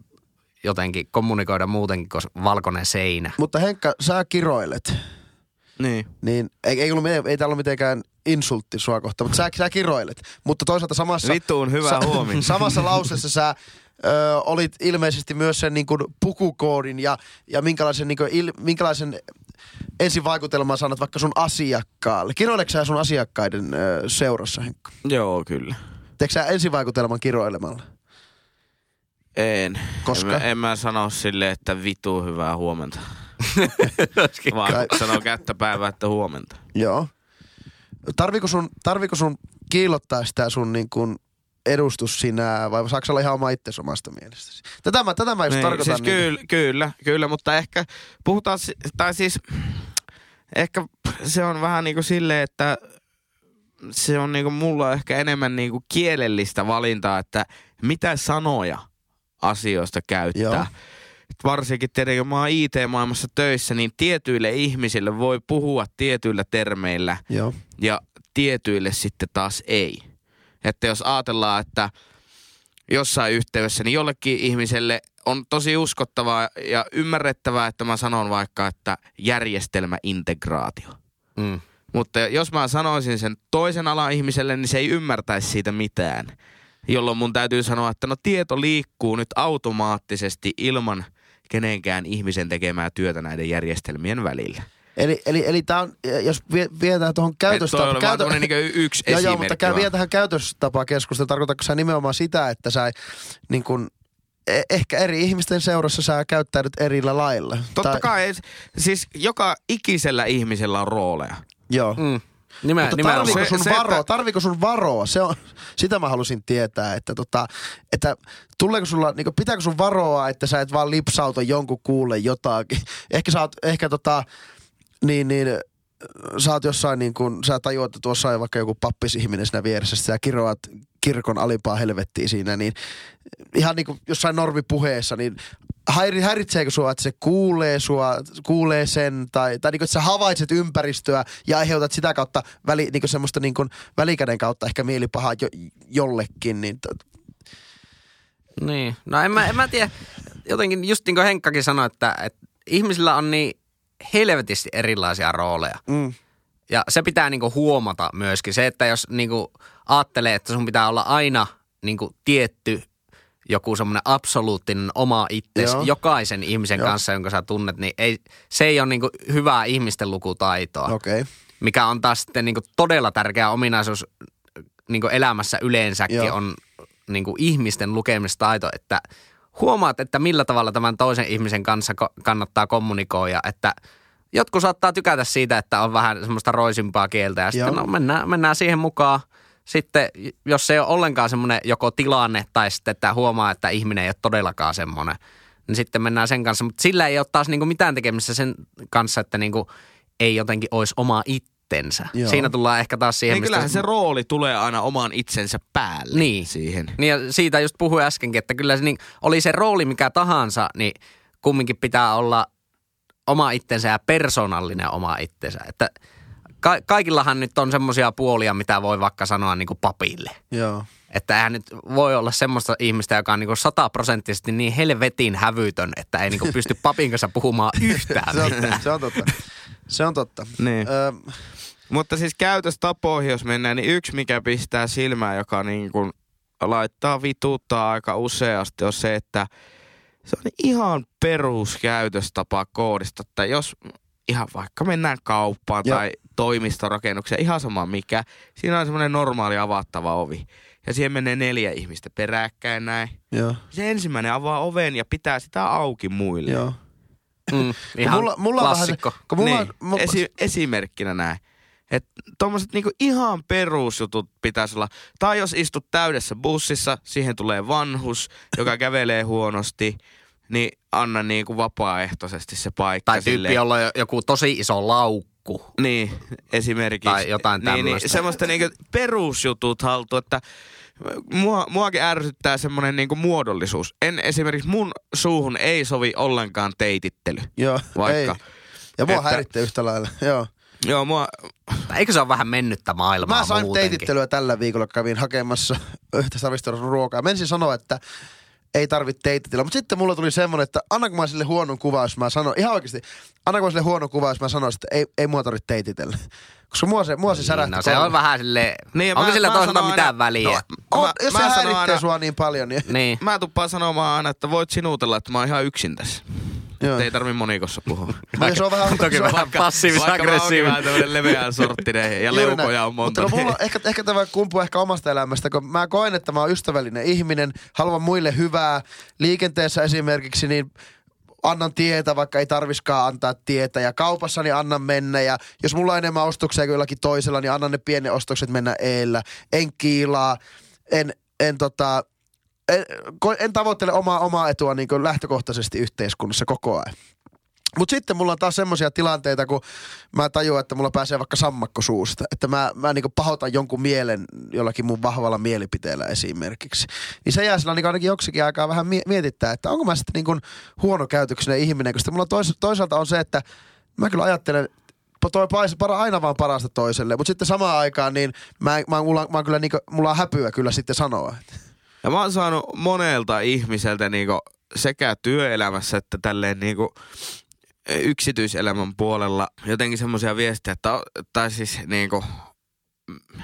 jotenkin kommunikoida muutenkin kuin valkoinen seinä. Mutta Henkka, sä kiroilet. Niin. Niin ei, ei, ollut, ei täällä ole mitenkään insultti sua kohtaan, mutta sä, sä kiroilet. Mutta toisaalta samassa... Vittuun hyvä sa- huomio. Samassa lauseessa sä ö, olit ilmeisesti myös sen niin kuin pukukoodin ja, ja minkälaisen, niin kuin il, minkälaisen ensivaikutelman sanot vaikka sun asiakkaalle. Kiroileeko sä sun asiakkaiden ö, seurassa, Henkka? Joo, kyllä. Teekö sä ensivaikutelman kiroilemalla? En. Koska? En mä, en mä sano sille, että vitu hyvää huomenta. Vaan Kai- sanoo kättäpäivää, että huomenta. Joo. Tarviko sun, tarviko sun kiillottaa sitä sun niin kuin edustus sinä vai saako olla ihan oma itsesi omasta mielestäsi? Tätä mä, tätä mä just Niin, tarkoitan. siis kyllä, kyllä, kyllä, mutta ehkä puhutaan, tai siis ehkä se on vähän niin kuin silleen, että se on niin kuin mulla ehkä enemmän niin kuin kielellistä valintaa, että mitä sanoja asioista käyttää. Joo. Varsinkin tietenkin, kun mä oon IT-maailmassa töissä, niin tietyille ihmisille voi puhua tietyillä termeillä Joo. ja tietyille sitten taas ei. Että jos ajatellaan, että jossain yhteydessä, niin jollekin ihmiselle on tosi uskottavaa ja ymmärrettävää, että mä sanon vaikka, että järjestelmäintegraatio. Mm. Mutta jos mä sanoisin sen toisen alan ihmiselle, niin se ei ymmärtäisi siitä mitään. Jolloin mun täytyy sanoa, että no tieto liikkuu nyt automaattisesti ilman kenenkään ihmisen tekemää työtä näiden järjestelmien välillä. Eli, eli, eli tää on, jos vie- vietään tuohon käytöstä... Toi vaan tämmönen niinku yksi joo, joo, mutta käy vielä tähän käytöstapaa keskustelua. Tarkoitatko sä nimenomaan sitä, että sä niin kun, e- ehkä eri ihmisten seurassa sä käyttäydyt erillä lailla? Totta Tai- kai, siis joka ikisellä ihmisellä on rooleja. Joo. Mm. Nimen- Mutta tarviiko Se- sun se, että- varoa? Tarviiko sun varoa? Se on, sitä mä halusin tietää, että, tota, että tuleeko sulla, niin pitääkö sun varoa, että sä et vaan lipsauta jonkun kuulle jotakin. Ehkä sä oot, ehkä tota, niin, niin, sä oot jossain niin kuin, sä tajuat, että tuossa on vaikka joku pappisihminen siinä vieressä, sä kiroat kirkon alimpaa helvettiä siinä, niin ihan niin kuin jossain normipuheessa, niin häiritseekö sua, että se kuulee sua, kuulee sen, tai, tai niin kuin, että sä havaitset ympäristöä ja aiheutat sitä kautta väli, niin kuin semmoista niin kuin välikäden kautta ehkä mielipahaa jo, jollekin, niin t- Niin. No en mä, en mä tiedä. Jotenkin just niin kuin Henkkakin sanoi, että, että ihmisillä on niin helvetisti erilaisia rooleja. mm, Ja se pitää niinku huomata myöskin. Se, että jos niinku ajattelee, että sun pitää olla aina niinku tietty joku semmoinen absoluuttinen oma itsesi Joo. jokaisen ihmisen Joo. kanssa, jonka sä tunnet, niin ei, se ei ole niinku hyvää ihmisten lukutaitoa. Okay. Mikä on taas sitten niinku todella tärkeä ominaisuus niinku elämässä yleensäkin Joo. on niinku ihmisten lukemistaito, että huomaat, että millä tavalla tämän toisen ihmisen kanssa kannattaa kommunikoida, että jotkut saattaa tykätä siitä, että on vähän semmoista roisimpaa kieltä ja sitten Joo. no, mennään, mennään siihen mukaan. Sitten jos se ei ole ollenkaan semmoinen joko tilanne tai sitten, että huomaa, että ihminen ei ole todellakaan semmoinen, niin sitten mennään sen kanssa. Mutta sillä ei ole taas niinku mitään tekemistä sen kanssa, että niinku ei jotenkin olisi oma itsensä. Joo. Siinä tullaan ehkä taas siihen, Niin kyllähän se rooli tulee aina oman itsensä päälle Niin. siihen. Niin ja siitä just puhuin äskenkin, että kyllä se niin, oli se rooli mikä tahansa, niin kumminkin pitää olla oma itsensä ja persoonallinen oma itsensä. Että ka- kaikillahan nyt on semmoisia puolia, mitä voi vaikka sanoa niin kuin papille. Joo. Että eihän nyt voi olla semmoista ihmistä, joka on niin sataprosenttisesti niin helvetin hävytön, että ei niin kuin pysty papin kanssa puhumaan yhtään Se on, mitään. se on totta. Se on totta. Niin. Öö, Mutta siis käytöstapoihin, jos mennään, niin yksi mikä pistää silmään, joka niin kuin laittaa vituuttaa aika useasti, on se, että se on ihan peruskäytöstapa koodista, että jos ihan vaikka mennään kauppaan Joo. tai toimistorakennukseen, ihan sama mikä, siinä on semmoinen normaali avattava ovi. Ja siihen menee neljä ihmistä peräkkäin näin. joo. Se ensimmäinen avaa oven ja pitää sitä auki muille. Joo. Mm, ihan mulla, mulla vähän klassikko. kun mulla, niin, mulla, esi- esimerkkinä näin. Että tuommoiset niinku ihan perusjutut pitäisi olla. Tai jos istut täydessä bussissa, siihen tulee vanhus, joka kävelee huonosti, niin anna niinku vapaaehtoisesti se paikka Tai tyyppi, sille. jolla on joku tosi iso laukku. Niin, esimerkiksi. Tai jotain niin, niin, semmoista niinku perusjutut haltu, että mua, muakin ärsyttää semmoinen niinku muodollisuus. En esimerkiksi mun suuhun ei sovi ollenkaan teitittely. joo, Vaikka. ei. Ja mua Että- häiritsee yhtä lailla, joo. Joo, mua, Eikö se ole vähän mennyttä maailmaa Mä sain muutenkin? teitittelyä tällä viikolla, kävin hakemassa yhtä ruokaa. Mä ensin sanoa, että ei tarvitse teititellä, mutta sitten mulla tuli semmonen, että annanko mä sille huonon kuva, jos mä sanon, ihan oikeasti, annanko mä sille huonon kuva, jos mä sanoisin, että ei, ei mua tarvitse teititellä. Koska mua se, mua se särähti. No se on vähän silleen, Niin, onko mä- sillä toisaalta mitään aina- väliä? No, on, mä- jos mä se häiritsee aina- sua niin paljon, niin niin. Mä tuppaan sanomaan aina, että voit sinuutella, että mä oon ihan yksin tässä. Joo. Ei tarvi monikossa puhua. Mutta se on vähän, Toki se on, vähän passiivis-aggressiivinen. Mä vähän tämmönen leveän sorttinen ja Juuri leukoja näin. on monta. Mutta no, mulla, ehkä, ehkä tämä kumpuu ehkä omasta elämästä, kun mä koen, että mä oon ystävällinen ihminen, haluan muille hyvää. Liikenteessä esimerkiksi, niin annan tietä, vaikka ei tarviskaan antaa tietä. Ja kaupassa niin annan mennä. Ja jos mulla on enemmän ostoksia kuin jollakin toisella, niin annan ne pienet ostokset mennä eellä. En kiilaa, en, en tota... En, en tavoittele omaa, omaa etua niin lähtökohtaisesti yhteiskunnassa koko ajan. Mutta sitten mulla on taas semmoisia tilanteita, kun mä tajuan, että mulla pääsee vaikka sammakko suusta. Että mä, mä niinku pahoitan jonkun mielen jollakin mun vahvalla mielipiteellä esimerkiksi. Niin se jää sillä niinku ainakin joksikin aikaa vähän mie- mietittää, että onko mä sitten niinku huonokäytöksinen ihminen. Koska mulla tois, toisaalta on se, että mä kyllä ajattelen, toi para, aina vaan parasta toiselle. Mutta sitten samaan aikaan niin mä, mä, mulla, mä kyllä niinku, mulla on häpyä kyllä sitten sanoa. Ja mä oon saanut monelta ihmiseltä niinku sekä työelämässä että tälleen niinku yksityiselämän puolella jotenkin semmoisia viestejä, että, tai siis niinku, m-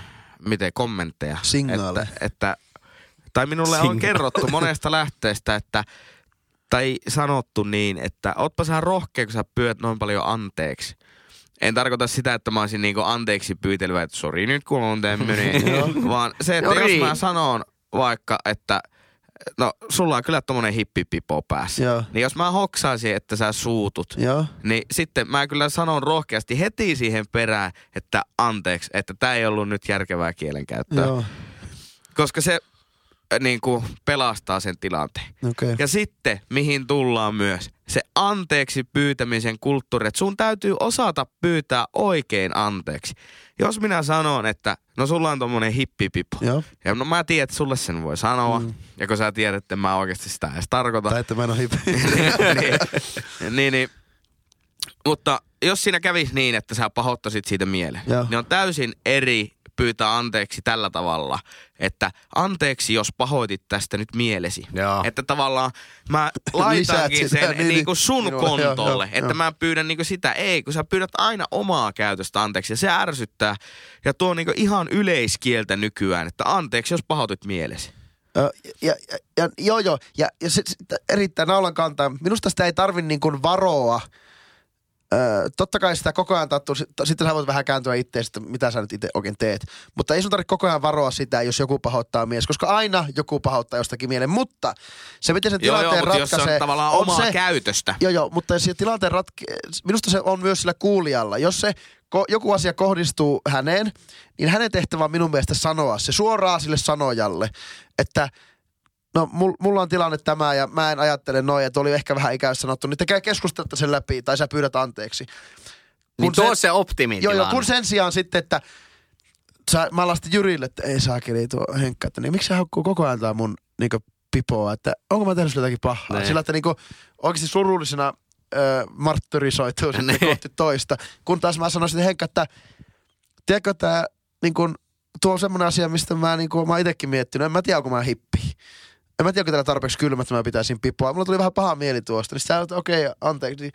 miten kommentteja. Että, että, tai minulle on Signaaleja. kerrottu monesta lähteestä, että tai sanottu niin, että ootpa sä rohkea, kun sä pyydät noin paljon anteeksi. En tarkoita sitä, että mä olisin niinku anteeksi pyytelevä, että sori nyt kun on tämmönen, vaan se, että jos mä sanon vaikka, että no sulla on kyllä tommonen hippipipo päässä. Joo. Niin jos mä hoksaisin, että sä suutut, Joo. niin sitten mä kyllä sanon rohkeasti heti siihen perään, että anteeksi, että tämä ei ollut nyt järkevää kielenkäyttöä. Joo. Koska se äh, niin kuin pelastaa sen tilanteen. Okei. Ja sitten, mihin tullaan myös, se anteeksi pyytämisen kulttuuri, että sun täytyy osata pyytää oikein anteeksi. Jos minä sanon, että no sulla on tommonen hippipipo, Joo. ja no mä tiedän, että sulle sen voi sanoa, mm. ja kun sä tiedät, että mä oikeasti sitä edes tarkoita, Tai että mä en ole hippi. niin, niin, niin, mutta jos siinä kävisi niin, että sä pahoittaisit siitä mielen, Joo. niin on täysin eri pyytää anteeksi tällä tavalla, että anteeksi, jos pahoitit tästä nyt mielesi. Joo. Että tavallaan mä laitankin sitä, sen niin, niin, kuin niin. sun Minulle, kontolle, joo, että joo. mä pyydän niin sitä. Ei, kun sä pyydät aina omaa käytöstä anteeksi ja se ärsyttää. Ja tuo niin ihan yleiskieltä nykyään, että anteeksi, jos pahoitit mielesi. Ja, ja, ja, joo, joo. Ja, ja se, se, erittäin naulan kantaa. Minusta sitä ei tarvi niin kuin varoa. Ö, totta kai sitä koko ajan tattuu. sit- Sitten sä voit vähän kääntyä itse, että mitä sä nyt itse oikein teet. Mutta ei sun tarvitse koko ajan varoa sitä, jos joku pahoittaa mies. Koska aina joku pahoittaa jostakin mielen. Mutta se, miten sen Joo, joo, tilanteen se ratkaisee... on tavallaan on omaa se, käytöstä. Joo, joo, mutta se tilanteen ratke... Minusta se on myös sillä kuulijalla. Jos se ko- joku asia kohdistuu häneen, niin hänen tehtävä on minun mielestä sanoa se suoraan sille sanojalle, että no mul- mulla on tilanne tämä ja mä en ajattele noin, että oli ehkä vähän ikäys sanottu, niin tekee keskustelutta sen läpi tai sä pyydät anteeksi. Niin tuo on se optimi Joo, joo, kun sen sijaan sitten, että sä, mä lastin Jyrille, että ei saakeli tuo Henkka, että niin miksi sä haukkuu koko ajan tää mun niinku, pipoa, että onko mä tehnyt jotakin pahaa. Niin. Sillä, että niinku, oikeasti surullisena ö, marttyrisoituu sitten Niin. kohti toista. Kun taas mä sanoisin Henkka, että tiedätkö tää niinku, tuo on semmoinen asia, mistä mä, niinku, mä oon itekin miettinyt. En mä tiedä, onko mä hippi. En mä tiedä, onko täällä tarpeeksi kylmä, että mä pitäisin pipoa. Mulla tuli vähän paha mieli tuosta. Niin sä okei, okay, anteeksi.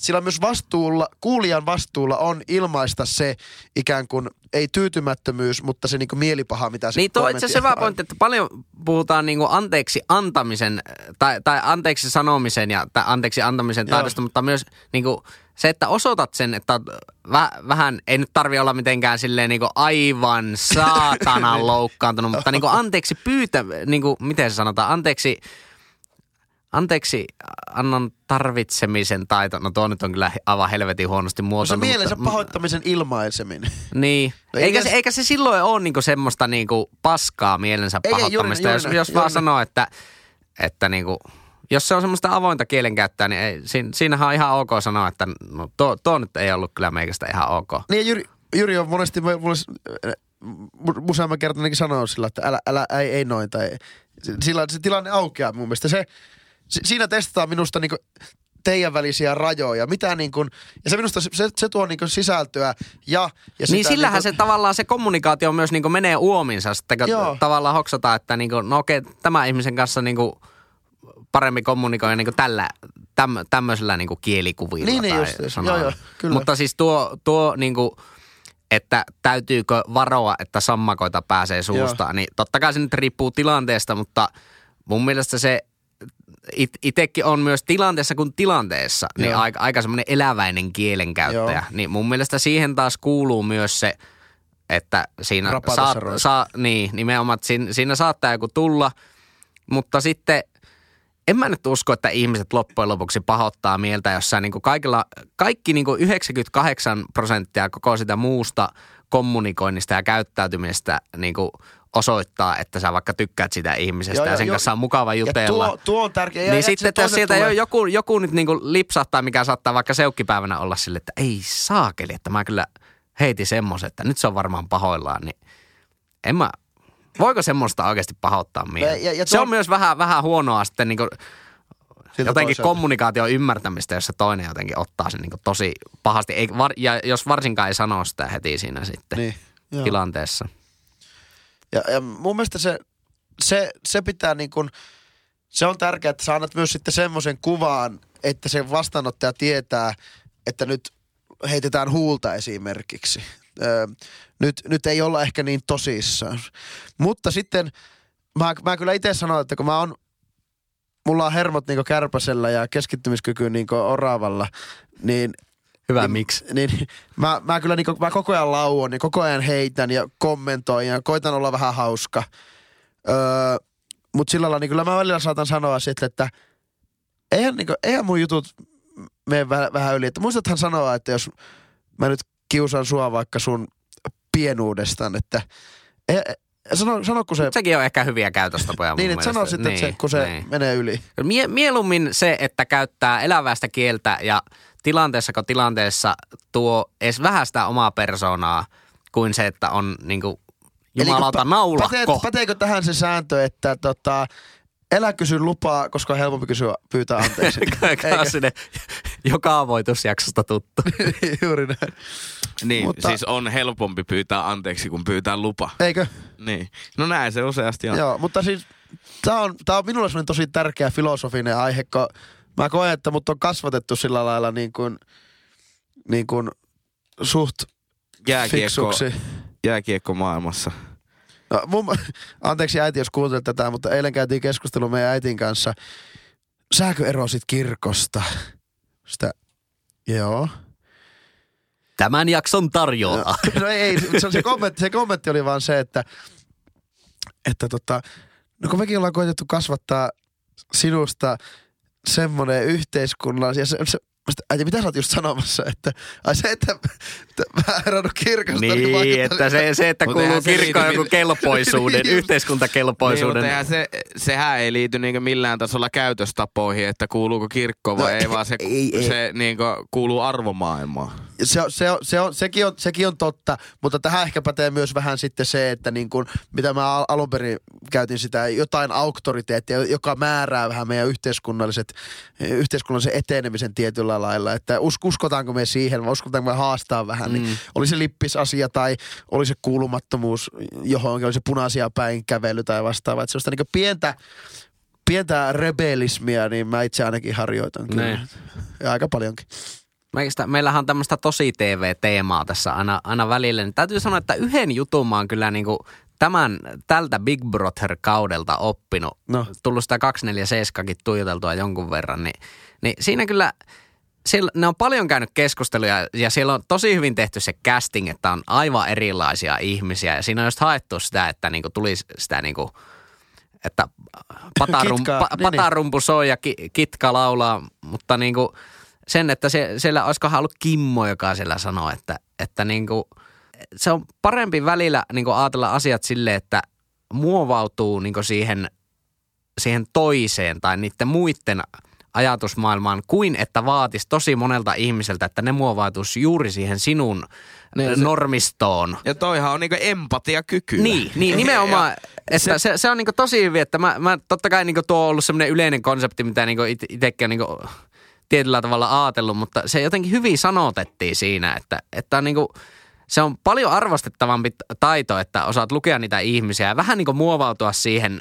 Sillä myös vastuulla, kuulijan vastuulla on ilmaista se ikään kuin, ei tyytymättömyys, mutta se niinku mielipaha, mitä se Niin tuo itse asiassa hyvä pointti, että paljon puhutaan niinku anteeksi antamisen tai, tai anteeksi sanomisen ja tai anteeksi antamisen Joo. taidosta, mutta myös niinku se, että osoitat sen, että väh, vähän, ei nyt tarvi olla mitenkään silleen niinku aivan saatanan loukkaantunut, mutta niinku anteeksi pyytä, niinku, miten se sanotaan, anteeksi, anteeksi annan tarvitsemisen taito, no tuo nyt on kyllä aivan helvetin huonosti On se muotoiltu. mielensä mutta- pahoittamisen ilmaiseminen. niin. No eikä, se, se- eikä se silloin ole niinku semmoista niinku paskaa mielensä Ei, juuri pahoittamista. näin, jos, juuri jos vaan juuri näin. sanoo, että, että niinku, jos se on semmoista avointa kielenkäyttöä, niin ei, siinä, siinähän on ihan ok sanoa, että no, tuo, tuo nyt ei ollut kyllä meikästä ihan ok. Niin Jyri, Jyri on monesti mulle useamman ainakin sanonut sillä, että älä, älä ei, ei noin. Tai, sillä se tilanne aukeaa mun mielestä. Se, si- siinä testataan minusta niinku teidän välisiä rajoja. Mitä niin kuin, ja se minusta se, se tuo niin kuin sisältöä ja, ja Niin sitä sillähän niin se tavallaan se kommunikaatio myös niinku menee uominsa, sitten kun Joo. tavallaan hoksataan, että niinku, no okei, tämän ihmisen kanssa niinku paremmin kommunikoida niinku tällä, täm, tämmöisellä niinku kielikuvilla Niin, niin tai justiinsa. sanoilla. Joo, joo, kyllä. Mutta siis tuo, tuo niinku, että täytyykö varoa, että sammakoita pääsee suusta, Joo. niin totta kai se nyt riippuu tilanteesta, mutta mun mielestä se it, itekin on myös tilanteessa kuin tilanteessa, niin Joo. aika, aika semmoinen eläväinen kielenkäyttäjä. Joo. Niin mun mielestä siihen taas kuuluu myös se, että siinä Rapata saat, saa, niin nimenomaan, että siinä, siinä saattaa joku tulla, mutta sitten en mä nyt usko, että ihmiset loppujen lopuksi pahoittaa mieltä jossain niin kuin kaikilla, kaikki niin kuin 98 prosenttia koko sitä muusta kommunikoinnista ja käyttäytymisestä niin kuin osoittaa, että sä vaikka tykkäät sitä ihmisestä Joo, ja sen joo. kanssa on mukava Ja jutella. tuo, tuo on tärkeä. Ja, niin ja sitten, jos sieltä tulee- joku, joku nyt niinku lipsahtaa, mikä saattaa vaikka seukkipäivänä olla sille, että ei saakeli, että mä kyllä heitin semmoisen, että nyt se on varmaan pahoillaan, niin en mä, voiko semmoista oikeasti pahoittaa mieltä? Ja- ja- ja se tuo- on myös vähän, vähän huonoa sitten niinku Siltä jotenkin toiselta. kommunikaation ymmärtämistä, jos se toinen jotenkin ottaa sen niinku tosi pahasti, ei, var, ja jos varsinkaan ei sano sitä heti siinä sitten Niin, joo. tilanteessa. Ja, ja mun mielestä se, se, se pitää niin kuin, se on tärkeää, että sä annat myös sitten semmoisen kuvaan, että se vastaanottaja tietää, että nyt heitetään huulta esimerkiksi. Öö, nyt, nyt ei olla ehkä niin tosissaan. Mutta sitten mä, mä kyllä itse sanon, että kun mä on, mulla on hermot niinku kärpäsellä ja keskittymiskyky niinku oravalla, niin Hyvä, niin, miksi? Niin, mä, mä kyllä niinku, mä koko ajan lauon ja koko ajan heitän ja kommentoin ja koitan olla vähän hauska. Öö, mut sillä lailla, niin kyllä mä välillä saatan sanoa sitten, että eihän, niin kuin, eihän mun jutut mene vähän, vähän yli. Että muistathan sanoa, että jos mä nyt kiusaan sua vaikka sun pienuudestaan, että e, e, sano, sano kun se, Sekin on ehkä hyviä käytöstapoja niin, että sano sitten, että se, kun se niin. menee yli. Mie- mieluummin se, että käyttää elävästä kieltä ja tilanteessa kun tilanteessa tuo edes vähän sitä omaa persoonaa, kuin se, että on niinku jumalauta Eli naulakko. Pätee, päteekö tähän se sääntö, että tota, elä kysy lupaa, koska on helpompi kysyä pyytää anteeksi. Klassinen joka voitusjaksosta tuttu. Juuri näin. Niin, Mutta- siis on helpompi pyytää anteeksi kuin pyytää lupa. Eikö? Niin. No näin se useasti on. Joo, mutta siis tämä on, tää on minulle sellainen tosi tärkeä filosofinen aihe, kun mä koen, että mut on kasvatettu sillä lailla niin kuin, niin kuin suht Jääkiekko, fiksuksi. jääkiekko maailmassa. No, mun, anteeksi äiti, jos kuuntelet tätä, mutta eilen käytiin keskustelu meidän äitin kanssa. Sääkö erosit kirkosta? Sitä, joo. Tämän jakson tarjoaa. No ei, ei se, se, kommentti, se kommentti oli vaan se, että, että tota, no kun mekin ollaan koitettu kasvattaa sinusta semmoinen yhteiskunnallinen, ja se, se, äiti, mitä sä oot just sanomassa, että ai se, että, että mä eronnut kirkosta. Niin, vaikuttaa- että se, se että Mut kuuluu kirkkoon joku mit- kelpoisuuden, Niin, yhteiskuntakelpoisuuden. Niin, se, sehän ei liity niinku millään tasolla käytöstapoihin, että kuuluuko kirkkoon vai No, ei, vaan se, ei, ei. se niinku kuuluu arvomaailmaan. Se, se, se on, sekin, on, sekin on totta, mutta tähän ehkä pätee myös vähän sitten se, että niin kuin, mitä mä al- alun perin käytin sitä, jotain auktoriteettia, joka määrää vähän meidän yhteiskunnalliset, yhteiskunnallisen etenemisen tietyllä lailla, että us, uskotaanko me siihen vai uskotaanko me haastaa vähän, mm. niin oli se lippisasia tai oli se kuulumattomuus johonkin, oli se punaisia päin kävely tai vastaava, että sellaista niin pientä, pientä rebelismia, niin mä itse ainakin harjoitan kyllä. Niin. Ja aika paljonkin. Meistä, meillähän on tämmöistä tosi TV-teemaa tässä aina, aina välillä. Niin täytyy sanoa, että yhden jutun mä oon kyllä niinku tämän, tältä Big Brother-kaudelta oppinut. No. Tullut sitä 247kin tuijoteltua jonkun verran. Niin, niin siinä kyllä, siellä, ne on paljon käynyt keskusteluja ja siellä on tosi hyvin tehty se casting, että on aivan erilaisia ihmisiä. Ja siinä on just haettu sitä, että niinku tulisi sitä niinku, että patarum, Kitkaa, pa, niin, niin. patarumpu soi ja ki, kitka laulaa, mutta niinku sen, että se, siellä olisikohan ollut Kimmo, joka siellä sanoo, että, että niinku, se on parempi välillä niinku ajatella asiat silleen, että muovautuu niinku siihen, siihen toiseen tai niiden muiden ajatusmaailmaan, kuin että vaatisi tosi monelta ihmiseltä, että ne muovautuisi juuri siihen sinun Niin, se- normistoon. Ja toihan on niinku empatiakyky. Niin, niin nimenomaan, että se, se, se on niinku tosi hyvin, että mä, mä totta kai niinku tuo on ollut semmoinen yleinen konsepti, mitä niinku it, itsekin on niinku tietyllä tavalla ajatellut, mutta se jotenkin hyvin sanotettiin siinä, että, että on niinku, se on paljon arvostettavampi taito, että osaat lukea niitä ihmisiä ja vähän niinku muovautua siihen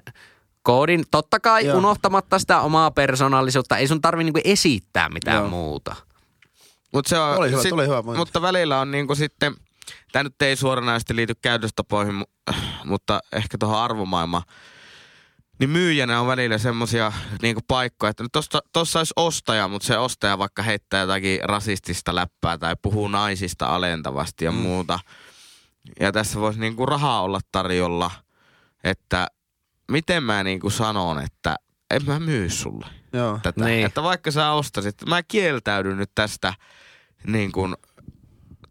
koodin. Totta kai Joo. Unohtamatta sitä omaa persoonallisuutta, ei sun tarvi niinku esittää mitään Joo. Muuta. Mut se on, Oli hyvä, tuli hyvä pointti. Mutta välillä on niinku sitten, tämä nyt ei suoranaisesti liity käytöstapoihin, mu- mutta ehkä tuohon arvomaailmaan. Niin myyjänä on välillä semmosia niinku paikkoja, että no tossa, tossa olisi ostaja, mutta se ostaja vaikka heittää jotakin rasistista läppää tai puhuu naisista alentavasti ja mm. muuta. Ja tässä voisi niinku rahaa olla tarjolla, että miten mä niinku sanon, että en mä myy sulle Joo. tätä. Niin. Että vaikka sä ostasit, mä kieltäydyn nyt tästä niin kuin,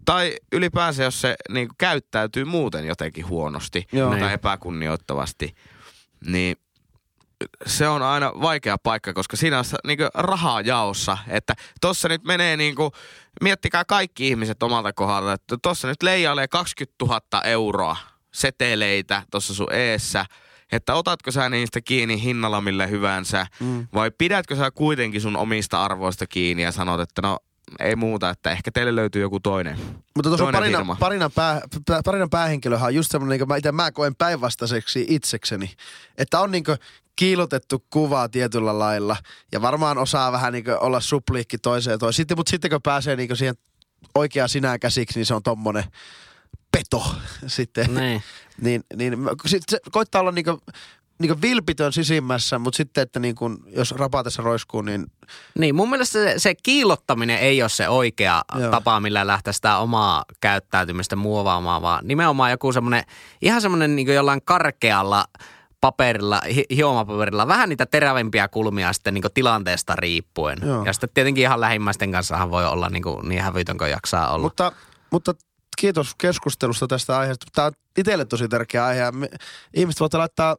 tai ylipäänsä jos se niin kuin, käyttäytyy muuten jotenkin huonosti Joo. tai Niin. epäkunnioittavasti, niin se on aina vaikea paikka, koska siinä on niin rahaa jaossa. Että tossa nyt menee niin kuin, miettikää kaikki ihmiset omalta kohdalta, että tossa nyt leijailee 20 000 euroa seteleitä tuossa sun eessä, että otatko sä niistä kiinni hinnalla millä hyvänsä, mm. vai pidätkö sä kuitenkin sun omista arvoista kiinni ja sanot, että no ei muuta, että ehkä teille löytyy joku toinen. Mutta tuossa parina, firma. parina, pää, pää, parina päähenkilöhän on just semmoinen, niin mä itse mä koen päinvastaiseksi itsekseni. Että on niin kiilotettu kuvaa tietyllä lailla ja varmaan osaa vähän niin olla supliikki toiseen ja toiseen. Sitten, mutta sitten kun pääsee niin siihen oikeaan sinään käsiksi, niin se on tommonen peto sitten. Niin. niin, niin sit se koittaa olla niinku, niinku vilpitön sisimmässä, mutta sitten, että niinku, jos rapatessa roiskuu, niin Niin, mun mielestä se, se kiillottaminen ei ole se oikea Joo. Tapa, millä lähteä sitä omaa käyttäytymistä muovaamaan, vaan nimenomaan joku semmoinen, ihan semmoinen niin jollain karkealla paperilla, hi- hiomapaperilla, vähän niitä terävimpiä kulmia sitten niin tilanteesta riippuen. Joo. Ja sitten tietenkin ihan lähimmäisten kanssahan voi olla niin, kuin, niin hävytön kuin jaksaa olla. Mutta, mutta kiitos keskustelusta tästä aiheesta. Tämä on itselle tosi tärkeä aihe. Ihmiset voitte laittaa,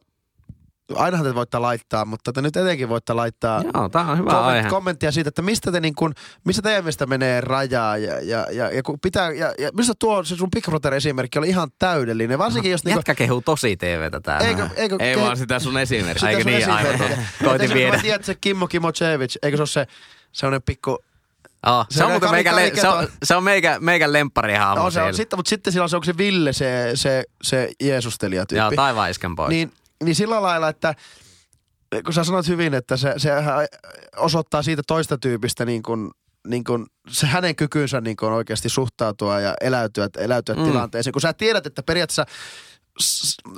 ainahan te voitte laittaa, mutta te nyt etenkin voitte laittaa Joo, tämä on hyvä komment, aihe. kommenttia siitä, että mistä te niin kun, missä teidän mielestä menee rajaa ja, ja, ja, ja, kun pitää, ja, ja mistä tuo se sun Big Brother esimerkki oli ihan täydellinen, varsinkin jos niinku, Jätkä kehuu tosi TVtä täällä. eikö, eikö, Ei ke- vaan sitä sun esimerkkiä. Eikö sun niin, aivan. esimerkkiä. Koitin viedä. Mä tiedän, että se Kimmo Kimocevic, eikö se ole se sellainen pikku, Oh, se, Se on muuten meikä, le- se on, se on meikä, meikän lempparihaamo no, se on, sitten, mutta sitten sillä on se, onko se Ville se, se, se Jeesustelija Joo, tyyppi. taivaan iskän pois. Niin, niin sillä lailla, että kun sä sanoit hyvin, että se, se osoittaa siitä toista tyypistä niin kuin, niin kuin se hänen kykynsä niin kuin oikeasti suhtautua ja eläytyä, eläytyä Mm. tilanteeseen. Kun sä tiedät, että periaatteessa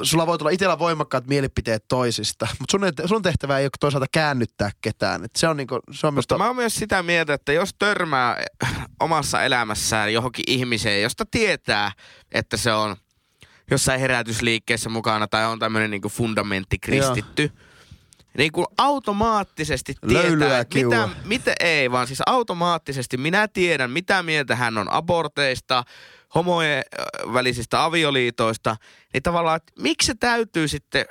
sulla voi tulla itsellä voimakkaat mielipiteet toisista, mutta sun, sun tehtävä ei ole toisaalta käännyttää ketään. Et se on, niin kuin, se on Mutta to- mä oon myös sitä mieltä, että jos törmää omassa elämässään johonkin ihmiseen, josta tietää, että se on jossain herätysliikkeessä mukana tai on tämmöinen niin fundamenttikristitty, niin kuin automaattisesti tietää, mitä, mitä, ei, vaan siis automaattisesti minä tiedän, mitä mieltä hän on aborteista, homojen välisistä avioliitoista, niin tavallaan, että miksi se täytyy sitten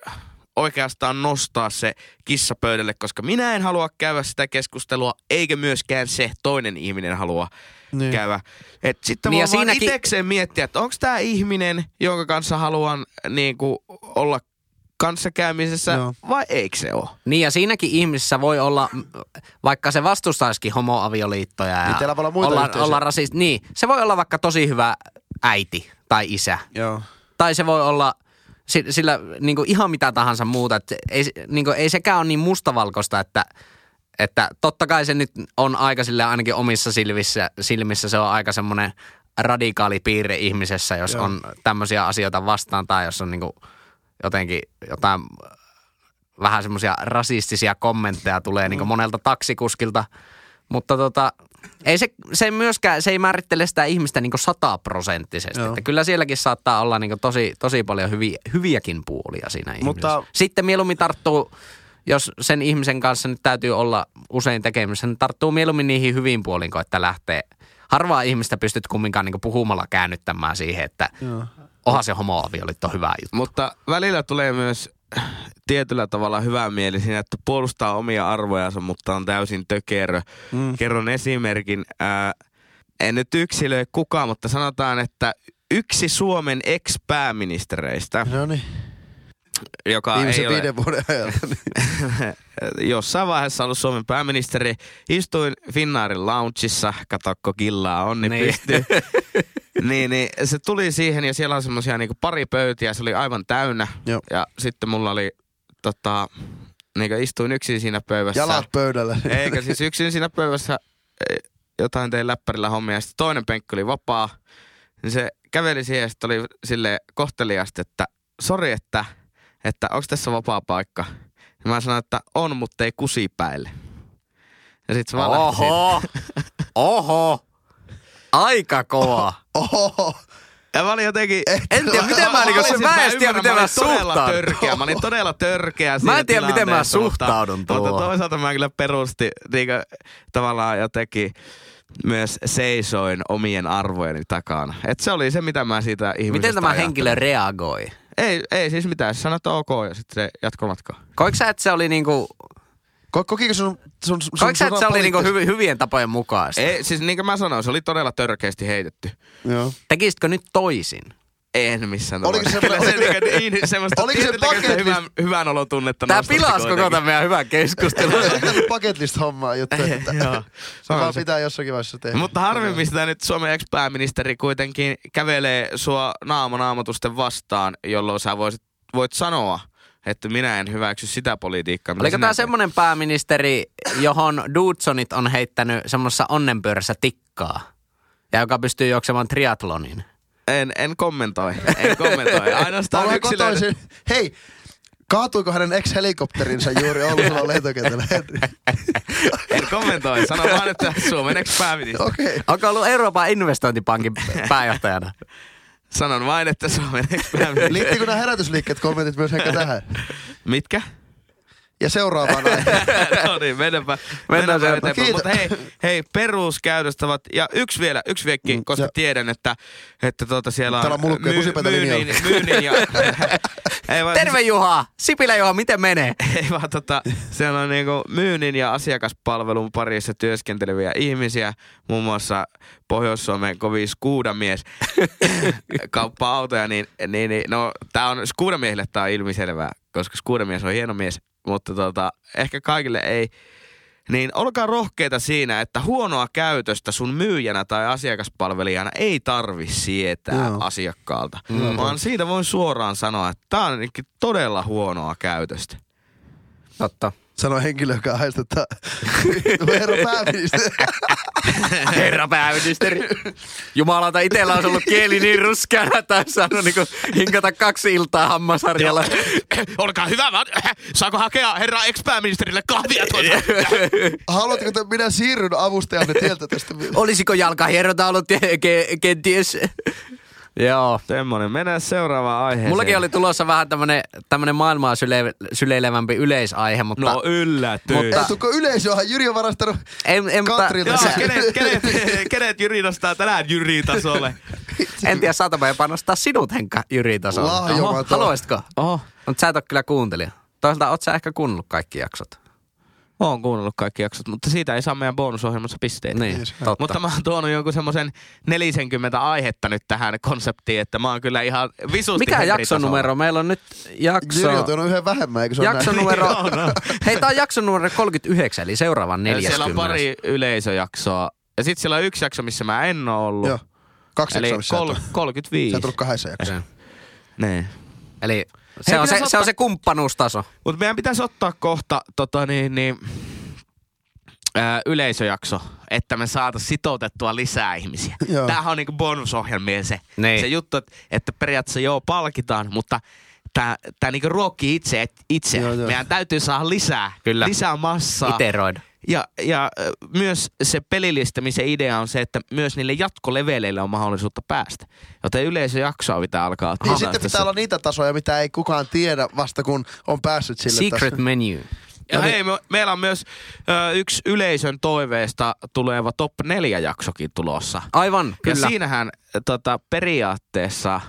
oikeastaan nostaa se kissa pöydälle, koska minä en halua käydä sitä keskustelua, eikä myöskään se toinen ihminen halua Niin. käydä. Et sitten Niin ja voi vaan siinäkin- itekseen miettiä, että onko tämä ihminen, jonka kanssa haluan niin kuin, olla kanssakäymisessä Joo. vai eikö se ole? Niin ja siinäkin ihmisessä voi olla, vaikka se vastustaisikin homoavioliittoja ja Niin voi olla muita olla, olla rasist, niin se voi olla vaikka tosi hyvä äiti tai isä. Joo. Tai se voi olla sillä niin kuin ihan mitä tahansa muuta. Että ei, niin kuin, ei sekään ole niin mustavalkoista, että, että totta kai se nyt on aika sille ainakin omissa silmissä, silmissä se on aika semmoinen radikaali piirre ihmisessä, jos Joo. on tämmöisiä asioita vastaan tai jos on niin kuin jotenkin jotain vähän semmoisia rasistisia kommentteja tulee Mm. niin monelta taksikuskilta. Mutta tota, ei se, se ei myöskään, se ei määrittele sitä ihmistä niin sataprosenttisesti. Että kyllä sielläkin saattaa olla niin tosi, tosi paljon hyviä, hyviäkin puolia siinä Mutta- ihmisessä. Sitten mieluummin tarttuu, jos sen ihmisen kanssa nyt täytyy olla usein tekemisissä, niin tarttuu mieluummin niihin hyviin puoliin, kuin että lähtee. Harvaa ihmistä pystyt kumminkaan niin puhumalla käännyttämään siihen, että Joo. onhan se homoavioliitto hyvä juttu. Mutta välillä tulee myös tietyllä tavalla hyvä mieli siinä, että puolustaa omia arvojansa, mutta on täysin tökerö. Mm. Kerron esimerkin. Ää, en nyt yksilöi kukaan, mutta sanotaan, että yksi Suomen ex-pääministereistä, No niin. joka Viimeisen ei ole viiden vuoden ajalta. jossain vaiheessa ollut Suomen pääministeri, istuin Finnaarin loungeissa, katokko killaa, onni Niin. niin. niin, niin, se tuli siihen ja siellä on semmosia niinku pari pöytiä, se oli aivan täynnä. Joo. Ja sitten mulla oli tota, niinku istuin yksin siinä pöydässä. Jalat pöydällä. Eikä siis yksin siinä pöydässä eh, jotain tein läppärillä hommia ja sitten toinen penkki oli vapaa. Niin se käveli siihen ja sitten oli sille kohteliasti, että sori, että, että onko tässä vapaa paikka. Ja mä sanoin, että on, mutta ei kusipäille. Ja sitten mä lähtisin. Oho, oho, aika kova. Oho. Ja mä olin jotenkin... En tiedä, miten mä niinku- olin mä en edes tiedä, miten mä todella suhtaudun. törkeä. Mä olin todella törkeä siinä Mä en tiedä, miten mä suhtaudun mutta, tuohon. mutta toisaalta mä kyllä perusti niinku, tavallaan jotenkin myös seisoin omien arvojeni takana. Et se oli se, mitä mä siitä ihmisestä Miten tämä ajattelin. henkilö reagoi? Ei, ei siis mitään. Se sanoi, että ok ja sitten se jatkoi matkaa. Koiko sä, että se oli niinku, Kokiko sun, sun, sun, koiko sä, että se oli niinku hyvi, hyvien tapojen mukaista? Ei, siis niin kuin mä sanoin, se oli todella törkeästi heitetty. Joo. Tekisitkö nyt toisin? En missään Oliko se Kyllä se niinku niin, semmoista Oliko se bucket hyvän, hyvän olon tunnetta Tää pilasi koko tämän meidän hyvän keskustelun. Ei ole bucket list hommaa juttu. Että Joo. se vaan se. pitää jossakin vaiheessa tehdä. Mutta harvemmin sitä nyt Suomen ex-pääministeri kuitenkin kävelee sua naamanaamatusten vastaan, jolloin sä voisit, voit sanoa, että minä en hyväksy sitä politiikkaa. mitä Oliko tämä semmoinen pääministeri, johon Dudsonit on heittänyt semmoisessa onnenpyörässä tikkaa? Ja joka pystyy juoksemaan triatlonin? En, en kommentoi. En kommentoi. Ainoastaan yksilöiden... Hei, kaatuiko hänen ex-helikopterinsa juuri Oulusulla lentokentällä? En kommentoi. Sano vaan, että Suomen ex-pääministeri. Okei. Okay. Onko ollut Euroopan investointipankin pääjohtajana? Sanon vain, että Suomen ex-pääministeri. Liittyykö nämä herätysliikkeet kommentit myös ehkä tähän? Mitkä? Ja seuraavaan no niin, mennäänpä, Mennään mennäänpä sen- eteenpäin. Kiitos. Mutta hei, hei peruskäytöstavat. Ja yksi vielä, yksi viekki, Mm, koska se- tiedän, että, että tuota siellä on, Täällä on kusipäitä myynnin, myynnin ja... ei vaan, Terve Juha! Sipilä Juha, miten menee? ei vaan tota, siellä on niinku myynnin ja asiakaspalvelun parissa työskenteleviä ihmisiä, muun muassa Pohjois-Suomen kovin skuudamies kauppa-autoja, niin, niin, niin no tää on skuudamiehille tää on ilmiselvää, koska skuudamies on hieno mies, mutta tota, ehkä kaikille ei. Niin olkaa rohkeita siinä, että huonoa käytöstä sun myyjänä tai asiakaspalvelijana ei tarvi sietää Joo. asiakkaalta. Mm. Vaan siitä voin suoraan sanoa, että tää on todella huonoa käytöstä. Totta. Sanoi henkilö, joka haistattaa herra pääministeri. Herra pääministeri. Jumalauta, itellä on ollut kieli niin ruskeana, että olisi saanut niinku hinkata kaksi iltaa hammasharjalla. Olkaa hyvä, vaan saako hakea herra ex-pääministerille kahvia tuolta? Haluatteko, että minä siirryn avustajanne tieltä tästä? Olisiko jalkahierronta ollut ke- ke- kenties? Joo. Semmonen, mennään seuraavaan aiheeseen. Mullakin oli tulossa vähän tämmönen, tämmönen maailmaa syle, syleilevämpi yleisaihe, mutta... No yllätys. Mutta- Ei yleisöä, Jyri on varastanut en, en, mutta, Katrilta. Joo, kenet, kenet, kenet Jyri nostaa tänään Jyri tasolle? en tiedä, saatapa jopa nostaa sinut Henkka Jyri tasolla. Lahjomaton. Haluaisitko? Oho. Mutta sä et ole kyllä kuuntelija. Toisaalta oot sä ehkä kuunnellut kaikki jaksot. Oon kuunnellut kaikki jaksot, mutta siitä ei saa meidän bonusohjelmassa pisteitä. Niin, Yes. totta. Mutta mä oon tuonut jonkun semmoisen 40 aihetta nyt tähän konseptiin, että mä oon kyllä ihan visusti Mikä jaksonumero? Meillä on nyt jakso... Jyri on tuonut yhden vähemmän, eikö se ole Jakso näin? numero... Joo, no. Hei, tää on jakso numero 39, eli seuraavan tasolla. 40. Siellä on pari yleisöjaksoa. Ja sitten siellä on yksi jakso, missä mä en oo ollut. Joo. Kaksi Eli jaksoa, missä kol- sä et ole. 35. Sä et ollut kahdessa jaksossa. Niin. Niin. Eli se, on se, pitäis se on ottaa- se kumppanuustaso. Mutta meidän pitäisi ottaa kohta tota, niin, niin, ää, yleisöjakso, että me saataisiin sitoutettua lisää ihmisiä. Joo. Tämähän on niinku bonusohjelmien se, Niin. se juttu, että, että periaatteessa joo palkitaan, mutta tämä tää niinku ruokkii itse, itse. Joo, joo. Meidän täytyy saada lisää, Kyllä. lisää massaa. Iteroida. Ja, ja myös se pelillistämisen idea on se, että myös niille jatkoleveleille on mahdollisuutta päästä. Joten yleisöjaksoa pitää alkaa Niin sitten tässä. pitää olla niitä tasoja, mitä ei kukaan tiedä vasta kun on päässyt sille Secret tasolle. menu. Ja No niin. hei, me, meillä on myös ö, yksi yleisön toiveesta tuleva top 4 jaksokin tulossa. Aivan, kyllä. Ja siinähän tota, periaatteessa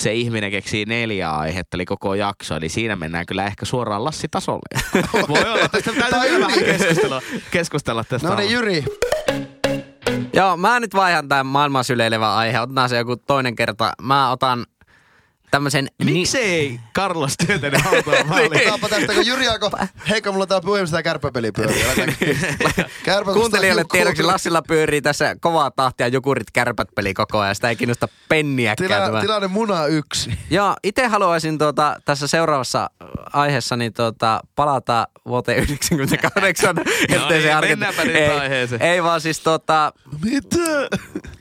se ihminen keksii neljä aihetta, eli koko jakso. Eli siinä mennään kyllä ehkä suoraan Lassi-tasolle. Voi olla, tästä täytyy vielä vähän keskustella, keskustella tästä. No niin, Jyri. Joo, mä nyt vaihan tämän maailman syleilevän aihe. Otetaan se joku toinen kerta. Mä otan tämmöisen... Miksei Carlos työtänyt autoa maaliin? Otetaanpa tästä, kun Jyri alkoi, heikka, mulla on täällä puhelimessa tää kärppäpeli pyörii. Kärpä, Kuuntelijoille tiedoksi Lassilla pyörii tässä kovaa tahtia jukurit kärpät peli koko ajan. Sitä ei kiinnosta penniäkään. Tila, tämä. tilanne muna yksi. Joo, itse haluaisin tuota, tässä seuraavassa aiheessa niin tuota, palata vuoteen 98. ettei niin, se mennäänpä nyt ei, aiheeseen. ei vaan siis tuota, Mitä?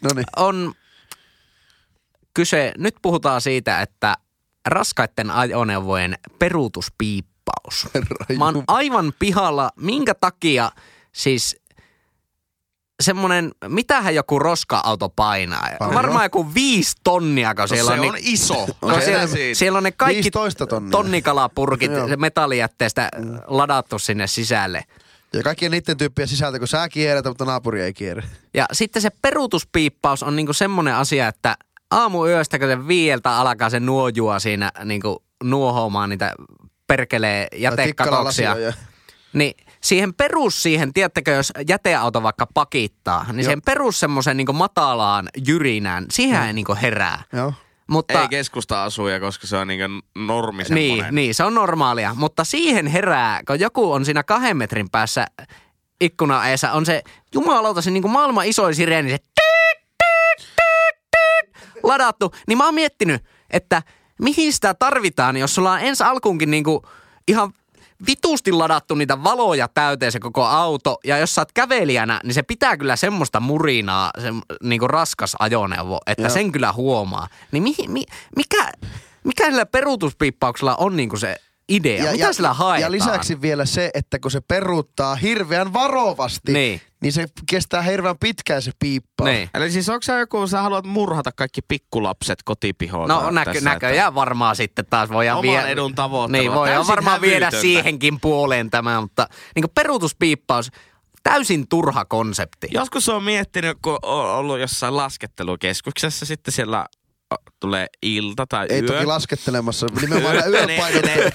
No niin. on kyse, nyt puhutaan siitä, että raskaiden ajoneuvojen peruutuspiippaus. Mä oon aivan pihalla, minkä takia siis semmonen, mitähän joku roska-auto painaa? Paljon. Varmaan joku viisi tonnia, kun siellä se on, on ni- iso. No Se siellä, siitä. siellä on ne kaikki 15 tonnia. tonnikalapurkit metallijätteestä ladattu sinne sisälle. Ja kaikkien niiden tyyppien sisältö, kun sä kierrät, mutta naapuri ei kierrä. Ja sitten se peruutuspiippaus on niinku semmoinen asia, että aamuyöstä, kun se viieltä alkaa se nuojua siinä niinku nuohoamaan niitä perkelee jätekatoksia. Niin siihen perus siihen, tiedättekö, jos jäteauto vaikka pakittaa, niin Joo. siihen perus semmoisen niinku matalaan jyrinään, siihen ei niinku herää. Joo. Mutta, Ei keskusta-asuja, koska se on niinku normi niin, niin, se on normaalia. Mutta siihen herää, kun joku on siinä kahden metrin päässä ikkuna eessä, on se jumalauta se niinku maailman isoin sireeni, se ladattu. Niin mä oon miettinyt, että mihin sitä tarvitaan, jos sulla on ensi alkuunkin niinku ihan vitusti ladattu niitä valoja täyteen se koko auto. Ja jos sä oot kävelijänä, niin se pitää kyllä semmoista murinaa, se niinku raskas ajoneuvo, että Joo. sen kyllä huomaa. Niin mihin, mi, mikä, mikä sillä peruutuspiippauksella on niinku se idea? Mitä sillä haetaan? Ja lisäksi vielä se, että kun se peruuttaa hirveän varovasti, Niin. niin se kestää hirveän pitkään se piippa. Niin. Eli siis onko se joku, sä haluat murhata kaikki pikkulapset kotipihoilta? No näkö, tässä, näköjään varmaan sitten taas voidaan Oman viedä. edun tavoittelua. Niin, voidaan Täysin varmaan viedä hävytöntä. siihenkin puoleen tämä, mutta niin peruutuspiippaus, täysin turha konsepti. Joskus on miettinyt, kun on ollut jossain laskettelukeskuksessa, sitten siellä tulee ilta tai Ei yö. toki laskettelemassa, nimenomaan nämä yöpainotteet.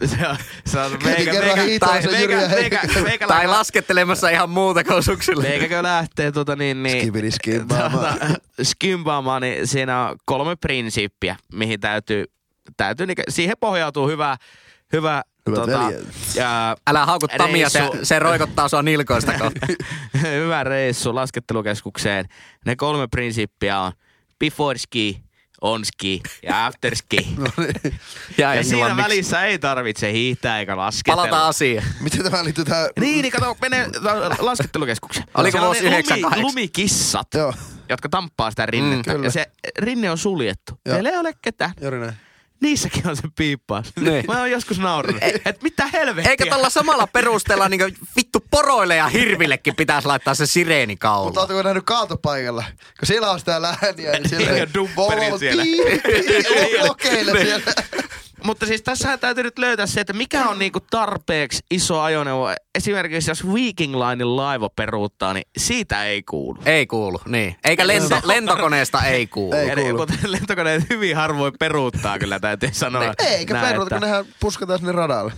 se on, se on kerran hiihtämässä meikä, Jyri ja meikä, Heikki. meikä, Tai laskettelemassa ihan muuta kuin suksille. Meikäkö lähtee tota niin, niin Skibidi skimbaamaan. tota, skimbaamaan, niin siinä on kolme prinsiippiä, mihin täytyy, täytyy niin, siihen pohjautuu hyvä, hyvä, Hyvät tota, veljet. ja, Älä hauku Tamia, se, Reissu. se roikottaa sua nilkoista kohta. hyvä reissu laskettelukeskukseen. Ne kolme prinsiippiä on before ski, on ski ja after ski. Ja, ja siinä englanniksi. välissä ei tarvitse hiihtää eikä lasketella. Palataan asiaan. Miten tämä liittyy tähän? Niin, niin kato, mene laskettelukeskukseen. Oliko Siellä on vuosi ne 98? lumikissat, Joo, jotka tamppaa sitä rinnettä. Mm, kyllä. ja se rinne on suljettu. Joo. Siellä ei ole ketään. juuri näin. Niissäkin on se piippaus. Niin. Mä oon joskus naurannut. Et mitä helvettiä. Eikä tällä samalla perusteella niin vittu poroille ja hirvillekin pitäisi laittaa se sireeni Mutta kaula. ootteko nähnyt kaatopaikalla? Kun siellä on sitä lääniä, niin siellä Ja dumpperi siellä. Piip, piip, lokeille siellä. Mutta siis tässä täytyy nyt löytää se, että mikä on niinku tarpeeksi iso ajoneuvo. Esimerkiksi jos Viking Linein laiva peruuttaa, niin siitä ei kuulu. Ei kuulu, niin. Eikä lento, lentokoneesta ei kuulu. Ei. Eli, kuulu. mutta lentokoneet hyvin harvoin peruuttaa kyllä täytyy sanoa. Eikä Näin, perut, kun että- nehän puskataan sinne radalle.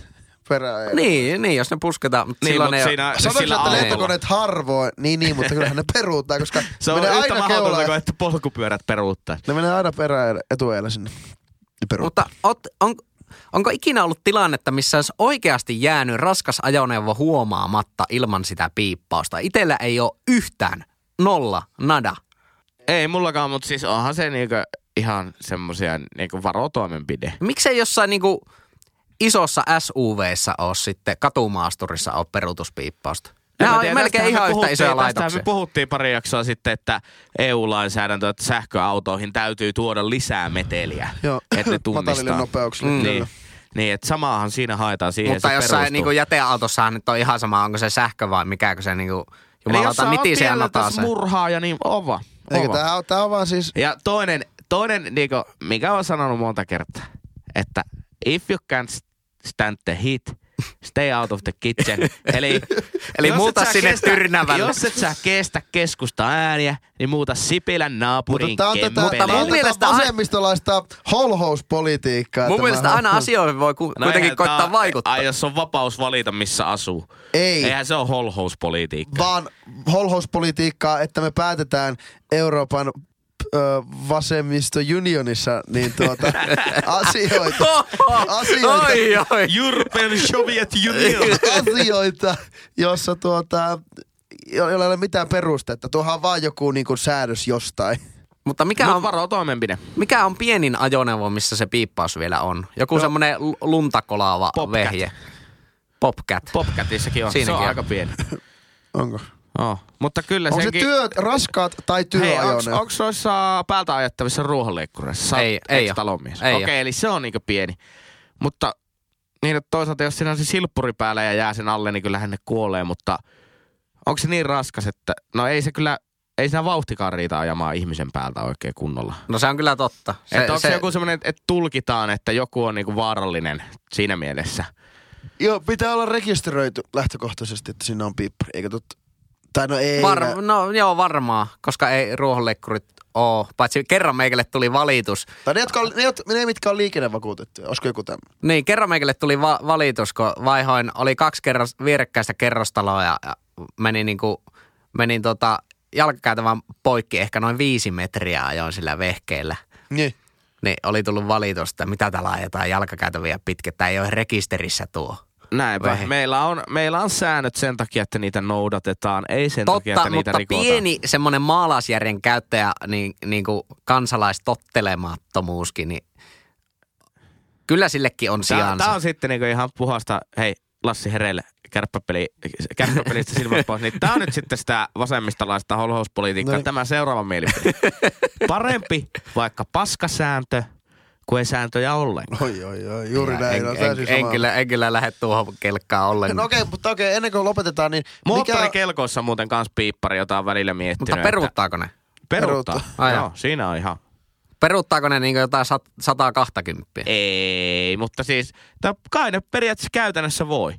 Perään. Niin, niin, jos ne pusketaan. Mutta Niin, silloin mutta ei siinä, ole... Sanoitko, sillä että lentokoneet harvoin? Niin, niin, mutta kyllähän ne peruuttaa, koska Se on menee yhtä aina keulaan. kuin, että polkupyörät peruuttaa. Ne menee aina perään etueellä sinne. Ne peruuttaa. Mutta ot, on, onko ikinä ollut tilannetta, missä olisi oikeasti jäänyt raskas ajoneuvo huomaamatta ilman sitä piippausta? Itellä ei ole yhtään. Nolla. Nada. Ei mullakaan, mutta siis onhan se niinku ihan semmosia niinku varotoimenpide. Miksei jossain niinku isossa SUVssä ole sitten katumaasturissa ole peruutuspiippausta? En Nämä mä on tiedä, melkein ihan me yhtä puhuttiin- isoja laitoksia. me puhuttiin pari jaksoa sitten, että EU-lainsäädäntö, että sähköautoihin täytyy tuoda lisää meteliä, Joo, että ne tunnistaa. matalille nopeuksille. Mm. Niin, niin että samaahan siinä haetaan siihen Mutta se jossain perustuu. niinku jäteautossahan nyt on ihan sama, onko se sähkö vai mikä, kun se niinku Eli jumalauta jos sä oot nitisi ja pienellä notaa tässä se. murhaa ja niin ova. Eikä ova. tää, on- tää on vaan siis... Ja toinen, toinen niinku, mikä on sanonut monta kertaa, että if you can't stand the heat, stay out of the kitchen. Eli, Eli jos muuta sinne kestä, Tyrnävälle. Jos et sä kestä keskusta ääniä, niin muuta Sipilän Mutta naapurin tää on tätä, Mutta tää mun mielestä vasemmistolaista holhouspolitiikkaa. Mun mielestä aina asioihin voi ku, kuitenkin eihän koittaa tää- vaikuttaa. Ai jos on vapaus valita, missä asuu. Ei. Eihän se ole holhouspolitiikka. vaan holhouspolitiikkaa, että me päätetään Euroopan vasemmisto unionissa niin tuota, asioita, asioita, Oi, oi. European Soviet Union. asioita, jossa tuota, jo- joilla ei ole mitään perustetta. Tuohan on vaan joku niin kuin, säädös jostain. Mutta mikä Mut on, varo toimenpide. mikä on pienin ajoneuvo, missä se piippaus vielä on? Joku semmoinen l- luntakolaava Popcat. vehje. Popcat. Popcatissakin on. Siinäkin se on on. aika pieni. Onko? Oh. Mutta kyllä Onko se senkin... työ, raskaat tai Hei, työajoneuvo? onko noissa päältä ajettavissa ruohonleikkureissa? Ei, ei. Ei Okei, oo. eli se on niinku pieni. Mutta niin, että toisaalta jos siinä on se silppuri päällä ja jää sen alle, niin kyllähän ne kuolee, mutta onko se niin raskas, että no ei se kyllä, ei siinä vauhtikaan riitä ajamaan ihmisen päältä oikein kunnolla. No se on kyllä totta. Se, että onko se, joku semmoinen, että tulkitaan, että joku on niinku vaarallinen siinä mielessä? Joo, pitää olla rekisteröity lähtökohtaisesti, että siinä on piippari, eikö totta? Tai no ei. Var, no joo, varmaan, koska ei ruohonleikkurit oo. Paitsi kerran meikälle tuli valitus. Tai ne, jotka on, ne, ne, mitkä on liikennevakuutettuja. Olisiko joku tämmöinen? Niin, kerran meikälle tuli va- valitus, kun vaihoin, oli kaksi kerros, vierekkäistä kerrostaloa ja, ja menin niinku, menin tota jalkakäytävän poikki ehkä noin viisi metriä ajoin sillä vehkeellä. Niin. Niin oli tullut valitus, että mitä täällä ajetaan jalkakäytäviä pitkä, että ei ole rekisterissä tuo. Näinpä. Vehe. Meillä on, meillä on säännöt sen takia, että niitä noudatetaan, ei sen takia, Totta, että niitä mutta rikotaan. pieni semmoinen maalaisjärjen käyttäjä, niin, niin kuin kansalaistottelemattomuuskin, niin kyllä sillekin on Tää, sijansa. tää on sitten niinku ihan puhasta, hei Lassi Hereille, kärppäpeli, kärppäpelistä silmät pois, niin tää on nyt sitten sitä vasemmistolaista holhouspolitiikkaa. No niin. Tämä seuraava mielipide. Parempi vaikka paskasääntö kun ei sääntöjä ollenkaan. Oi, oi, oi, juuri Ja näin. En, on en, en, samaa. kyllä, en kyllä lähde tuohon kelkkaan ollenkaan. No okei, okay, mutta okei, okay, ennen kuin lopetetaan, niin mikä... Moottorikelkoissa on muuten kans piippari, jota on välillä miettinyt. Mutta että- peruuttaako ne? Peruuttaa. Peruuttaa. Ai Joo, siinä on ihan. Peruuttaako ne niin jotain sat- 120? Ei, mutta siis kai ne periaatteessa käytännössä voi.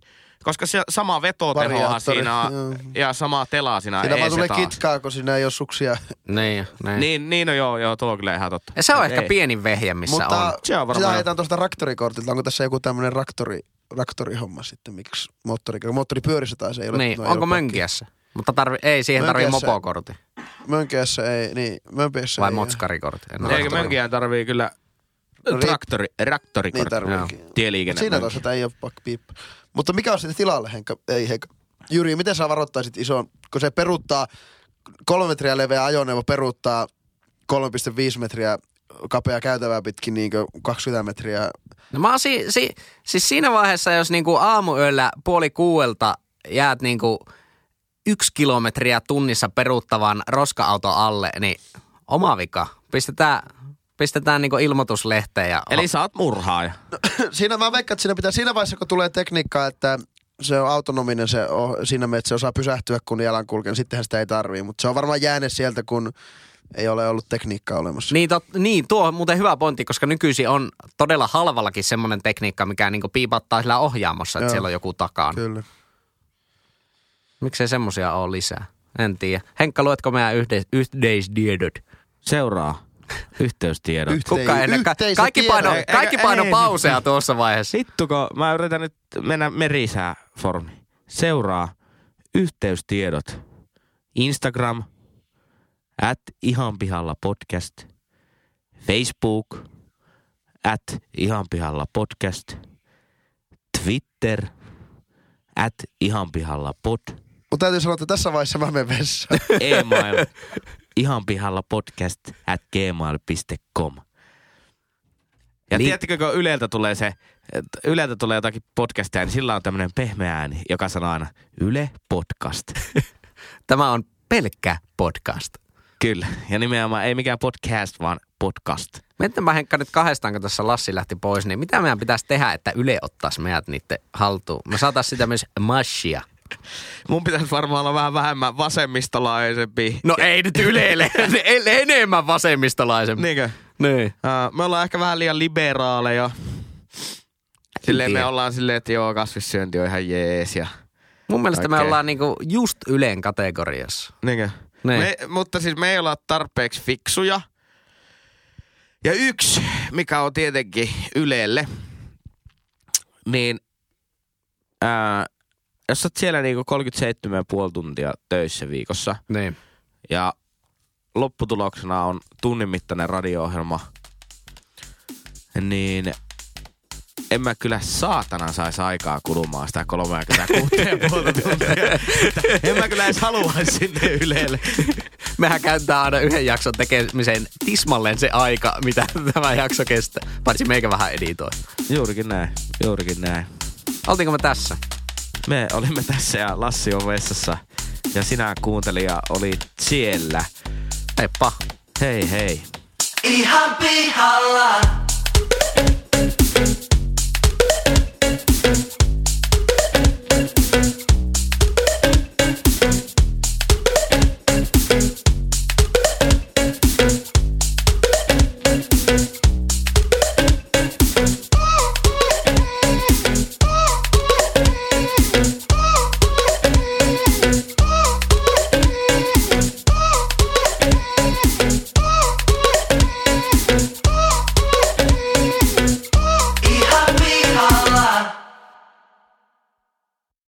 Koska se sama vetotehoa siinä on, joo. ja sama telaa siinä, Siinä ei vaan se tulee kitkaa, kun siinä ei ole suksia. Niin, niin. Niin, niin no joo, joo, tuo on kyllä ihan totta. Ja se on Et ehkä ei. pienin vehje, missä Mutta on. Se on varmaan- sitä ajetaan tuosta raktorikortilta. Onko tässä joku tämmöinen raktori, raktorihomma sitten? Miksi moottori, moottoripyörissä taas ei ole? Niin, no onko mönkiässä? Mutta tarvi, ei, siihen tarvii Mönkiässä- mopokortti. Mönkiässä ei, niin, mömpiässä Vai ei. motskarikortti. En Eikö mönkiään tarvii kyllä traktori, Niin traktorikortti. tarviikin. Tieliikenne. Siinä toisaalta ei ole pakko piippa. Mutta mikä on sitten tilalle, Henkka? Ei, Henkka. Jyri, miten sä varoittaisit ison, kun se peruuttaa kolme metriä leveä ajoneuvo, peruuttaa 3,5 metriä kapea käytävää pitkin niin 20 metriä. No mä si, si, siis siinä vaiheessa, jos niinku aamuyöllä puoli kuuelta jäät niinku yksi kilometriä tunnissa peruuttavan roska-auton alle, niin oma vika. Pistetään, pistetään niinku ilmoituslehteen ja Eli sä oot murhaaja. siinä mä veikkaan, että siinä pitää siinä vaiheessa, kun tulee tekniikkaa, että se on autonominen se oh, siinä mielessä, että se osaa pysähtyä, kun jalan kulkee, niin sittenhän sitä ei tarvii. Mutta se on varmaan jääne sieltä, kun ei ole ollut tekniikkaa olemassa. Niin, tot, niin, tuo on muuten hyvä pointti, koska nykyisin on todella halvallakin semmoinen tekniikka, mikä niinku piipattaa sillä ohjaamossa, että Joo. siellä on joku takana. Kyllä. Miksei semmosia ole lisää? En tiedä. Henkka, luetko meidän yhteis- yhteistiedot? Seuraa. Yhteystiedot. Yhte- Kuka ennen? Ka- kaikki paino, kaikki paino ei. pauseja tuossa vaiheessa. Hittuko, mä yritän nyt mennä merisää formi. Seuraa yhteystiedot. Instagram, at ihan pihalla podcast. Facebook, at ihan pihalla podcast. Twitter, at ihan pihalla pod. Mutta täytyy sanoa, että tässä vaiheessa mä menen vessaan. Email, ihan pihalla podcast at gmail.com. Ja Niin. tiedättekö, kun Yleltä tulee se, Yleltä tulee jotakin podcastia, niin sillä on tämmöinen pehmeä ääni, joka sanoo aina Yle Podcast. Tämä on pelkkä podcast. Kyllä. Ja nimenomaan ei mikään podcast, vaan podcast. Mietitäänpä Henkka nyt kahdestaan, kun tässä Lassi lähti pois, niin mitä meidän pitäisi tehdä, että Yle ottaisi meidät niiden haltuun? Me saataisiin sitä myös mashia. Mun pitäisi varmaan olla vähän vähemmän vasemmistolaisempi. No ei nyt Ylelle, enemmän vasemmistolaisen. Niinkö? Niin. Uh, me ollaan ehkä vähän liian liberaaleja. Silleen me ollaan silleen, että joo, kasvissyönti on ihan jees ja... Mun mielestä me Okei. ollaan niinku just Ylen kategoriassa. Niinkö? Niin. Me, mutta siis me ei olla tarpeeksi fiksuja. Ja yksi, mikä on tietenkin Ylelle, niin ää, jos sä oot siellä niinku 37,5 tuntia töissä viikossa Niin. ja lopputuloksena on tunnin mittainen radio-ohjelma, niin en mä kyllä saatana saisi aikaa kulumaan sitä 36,5 tuntia. En mä kyllä edes haluaisi sinne Ylelle. Mehän käytetään aina yhden jakson tekemiseen tismalleen se aika, mitä tämä jakso kestää. Paitsi meikä vähän editoi. Juurikin näin, juurikin näin. Oltiinko me tässä? Me olimme tässä ja Lassi on vessassa ja sinä kuuntelija olit siellä. Heippa. Hei hei. Ihan pihalla.